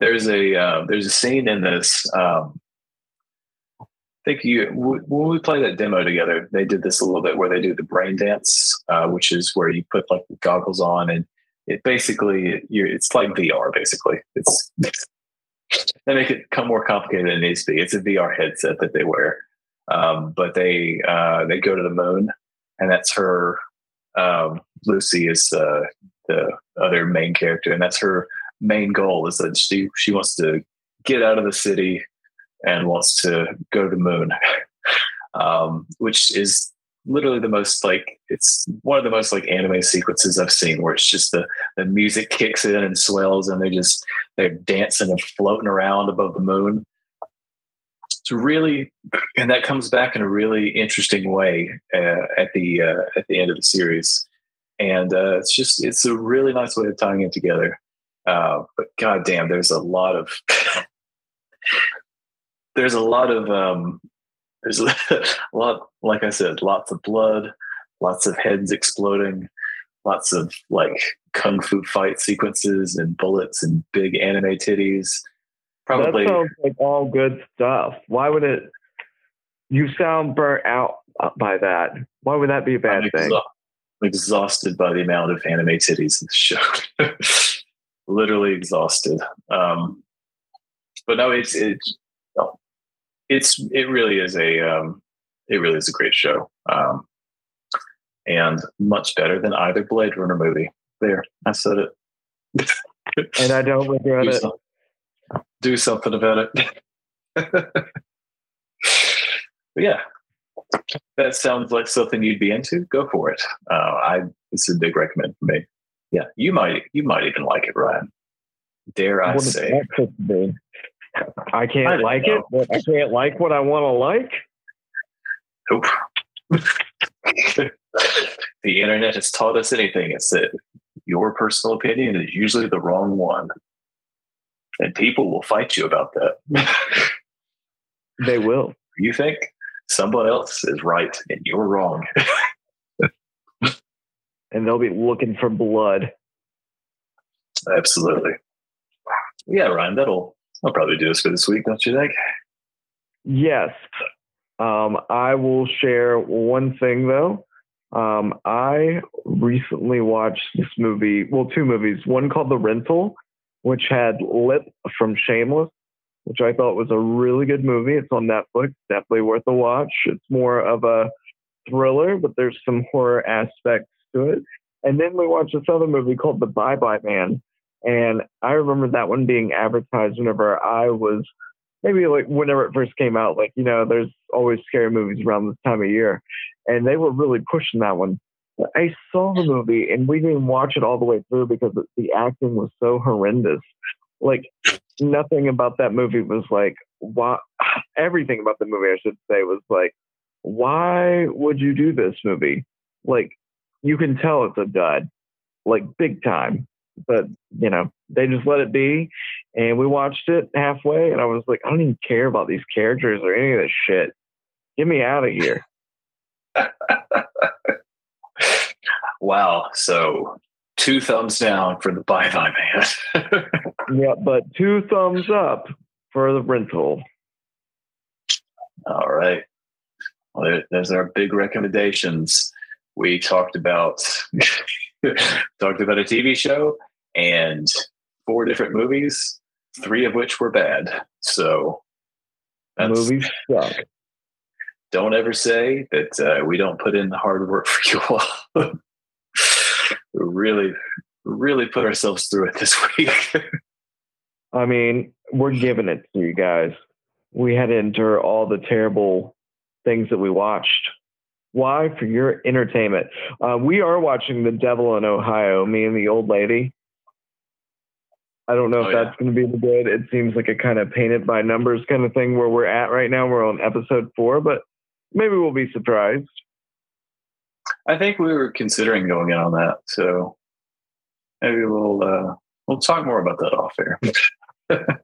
Speaker 1: There's a uh, there's a scene in this. Um, I think you when we play that demo together, they did this a little bit where they do the brain dance, uh, which is where you put like the goggles on and it basically it's like VR basically. It's <laughs> they make it come more complicated than it needs to be. It's a VR headset that they wear, um, but they uh, they go to the moon, and that's her. Um, Lucy is uh, the other main character, and that's her main goal is that she she wants to get out of the city and wants to go to the moon, <laughs> um, which is literally the most like it's one of the most like anime sequences I've seen where it's just the the music kicks in and swells and they just they're dancing and floating around above the moon. Really, and that comes back in a really interesting way uh, at the uh, at the end of the series, and uh, it's just it's a really nice way of tying it together. Uh, but goddamn, there's a lot of <laughs> there's a lot of um, there's <laughs> a lot, like I said, lots of blood, lots of heads exploding, lots of like kung fu fight sequences and bullets and big anime titties. Probably
Speaker 2: that sounds like all good stuff. Why would it? You sound burnt out by that. Why would that be a bad
Speaker 1: I'm
Speaker 2: thing?
Speaker 1: exa- exhausted by the amount of anime titties in the show. <laughs> Literally exhausted. Um, but no, it's it's no, it's it really is a um, it really is a great show, um, and much better than either Blade Runner movie. There, I said it.
Speaker 2: and I don't regret it.
Speaker 1: Do something about it. <laughs> But yeah, that sounds like something you'd be into. Go for it. Uh, I it's a big recommend for me. Yeah, you might you might even like it, Ryan. Dare I
Speaker 2: What
Speaker 1: say?
Speaker 2: I
Speaker 1: I
Speaker 2: can't
Speaker 1: don't
Speaker 2: like
Speaker 1: know.
Speaker 2: it, but I can't like what I want to like.
Speaker 1: Nope. the internet has taught us anything. It's that your personal opinion is usually the wrong one. And people will fight you about that. <laughs>
Speaker 2: They will.
Speaker 1: you think someone else is right and you're wrong. <laughs>
Speaker 2: And they'll be looking for blood.
Speaker 1: Absolutely. Yeah, Ryan, that'll I'll probably do this for this week, don't you think?
Speaker 2: Yes. Um, I will share one thing though. Um, I recently watched this movie, well, two movies. One called The Rental, which had Lip from Shameless, which I thought was a really good movie. It's on Netflix, definitely worth a watch. It's more of a thriller, but there's some horror aspects to it. And then we watched this other movie called The Bye Bye Man. And I remember that one being advertised whenever I was maybe like whenever it first came out, like, you know, there's always scary movies around this time of year. And they were really pushing that one. I saw the movie and we didn't watch it all the way through because the acting was so horrendous. Like nothing about that movie was like why <sighs> everything about the movie I should say was like, why would you do this movie? Like you can tell it's a dud. Like big time. But you know, they just let it be and we watched it halfway and I was like, I don't even care about these characters or any of this shit. Get me out of here. <laughs>
Speaker 1: Wow. So two thumbs down for the bye bye man. <laughs>
Speaker 2: yeah, but two thumbs up for the rental.
Speaker 1: All right. Well, there- there's our big recommendations. We talked about <laughs> talked about a TV show and four different movies, three of which were bad. So that's,
Speaker 2: Movies suck. <laughs>
Speaker 1: don't ever say that uh, we don't put in the hard work for you all. Really, really put ourselves through it this <laughs> week.
Speaker 2: I mean, we're giving it to you guys. We had to endure all the terrible things that we watched. Why? For your entertainment. Uh, we are watching The Devil in Ohio, me and the old lady. I don't know if
Speaker 1: Oh, yeah.
Speaker 2: that's going to be the good. It seems like a kind of painted by numbers kind of thing where we're at right now. We're on episode four, but maybe we'll be surprised.
Speaker 1: I think we were considering going in on that, so maybe we'll uh, we'll talk more about that off air. <laughs>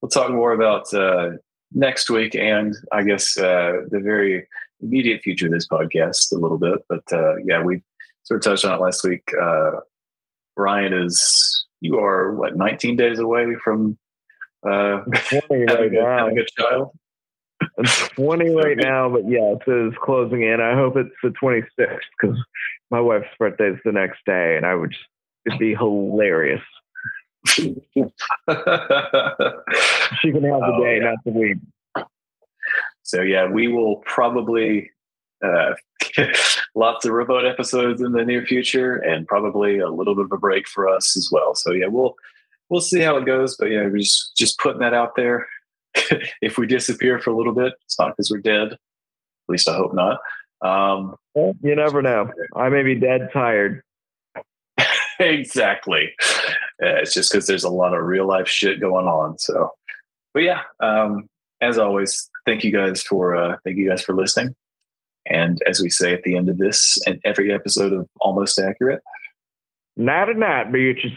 Speaker 1: we'll talk more about uh, next week, and I guess uh, the very immediate future of this podcast a little bit. But uh, yeah, we sort of touched on it last week. Uh, Ryan is you are what 19 days away from uh,
Speaker 2: 20 right
Speaker 1: having, a, having a child.
Speaker 2: I'm 20 right now, but yes, it is closing in. I hope it's the 26th because my wife's birthday is the next day, and I would just it'd be hilarious. <laughs> She can have the
Speaker 1: Oh,
Speaker 2: day,
Speaker 1: yeah.
Speaker 2: not the week.
Speaker 1: So yeah, we will probably uh, <laughs> lots of remote episodes in the near future, and probably a little bit of a break for us as well. So yeah, we'll we'll see how it goes. But yeah, we're just just putting that out there. <laughs> if we disappear for a little bit, it's not because we're dead. At least I hope not. Um,
Speaker 2: Well, you never know. I may be dead tired. <laughs>
Speaker 1: exactly. Uh, it's just because there's a lot of real life shit going on. So, but yeah, um, as always, thank you guys for uh, thank you guys for listening. And as we say at the end of this and every episode of Almost Accurate, not a
Speaker 2: Night and night, bitches.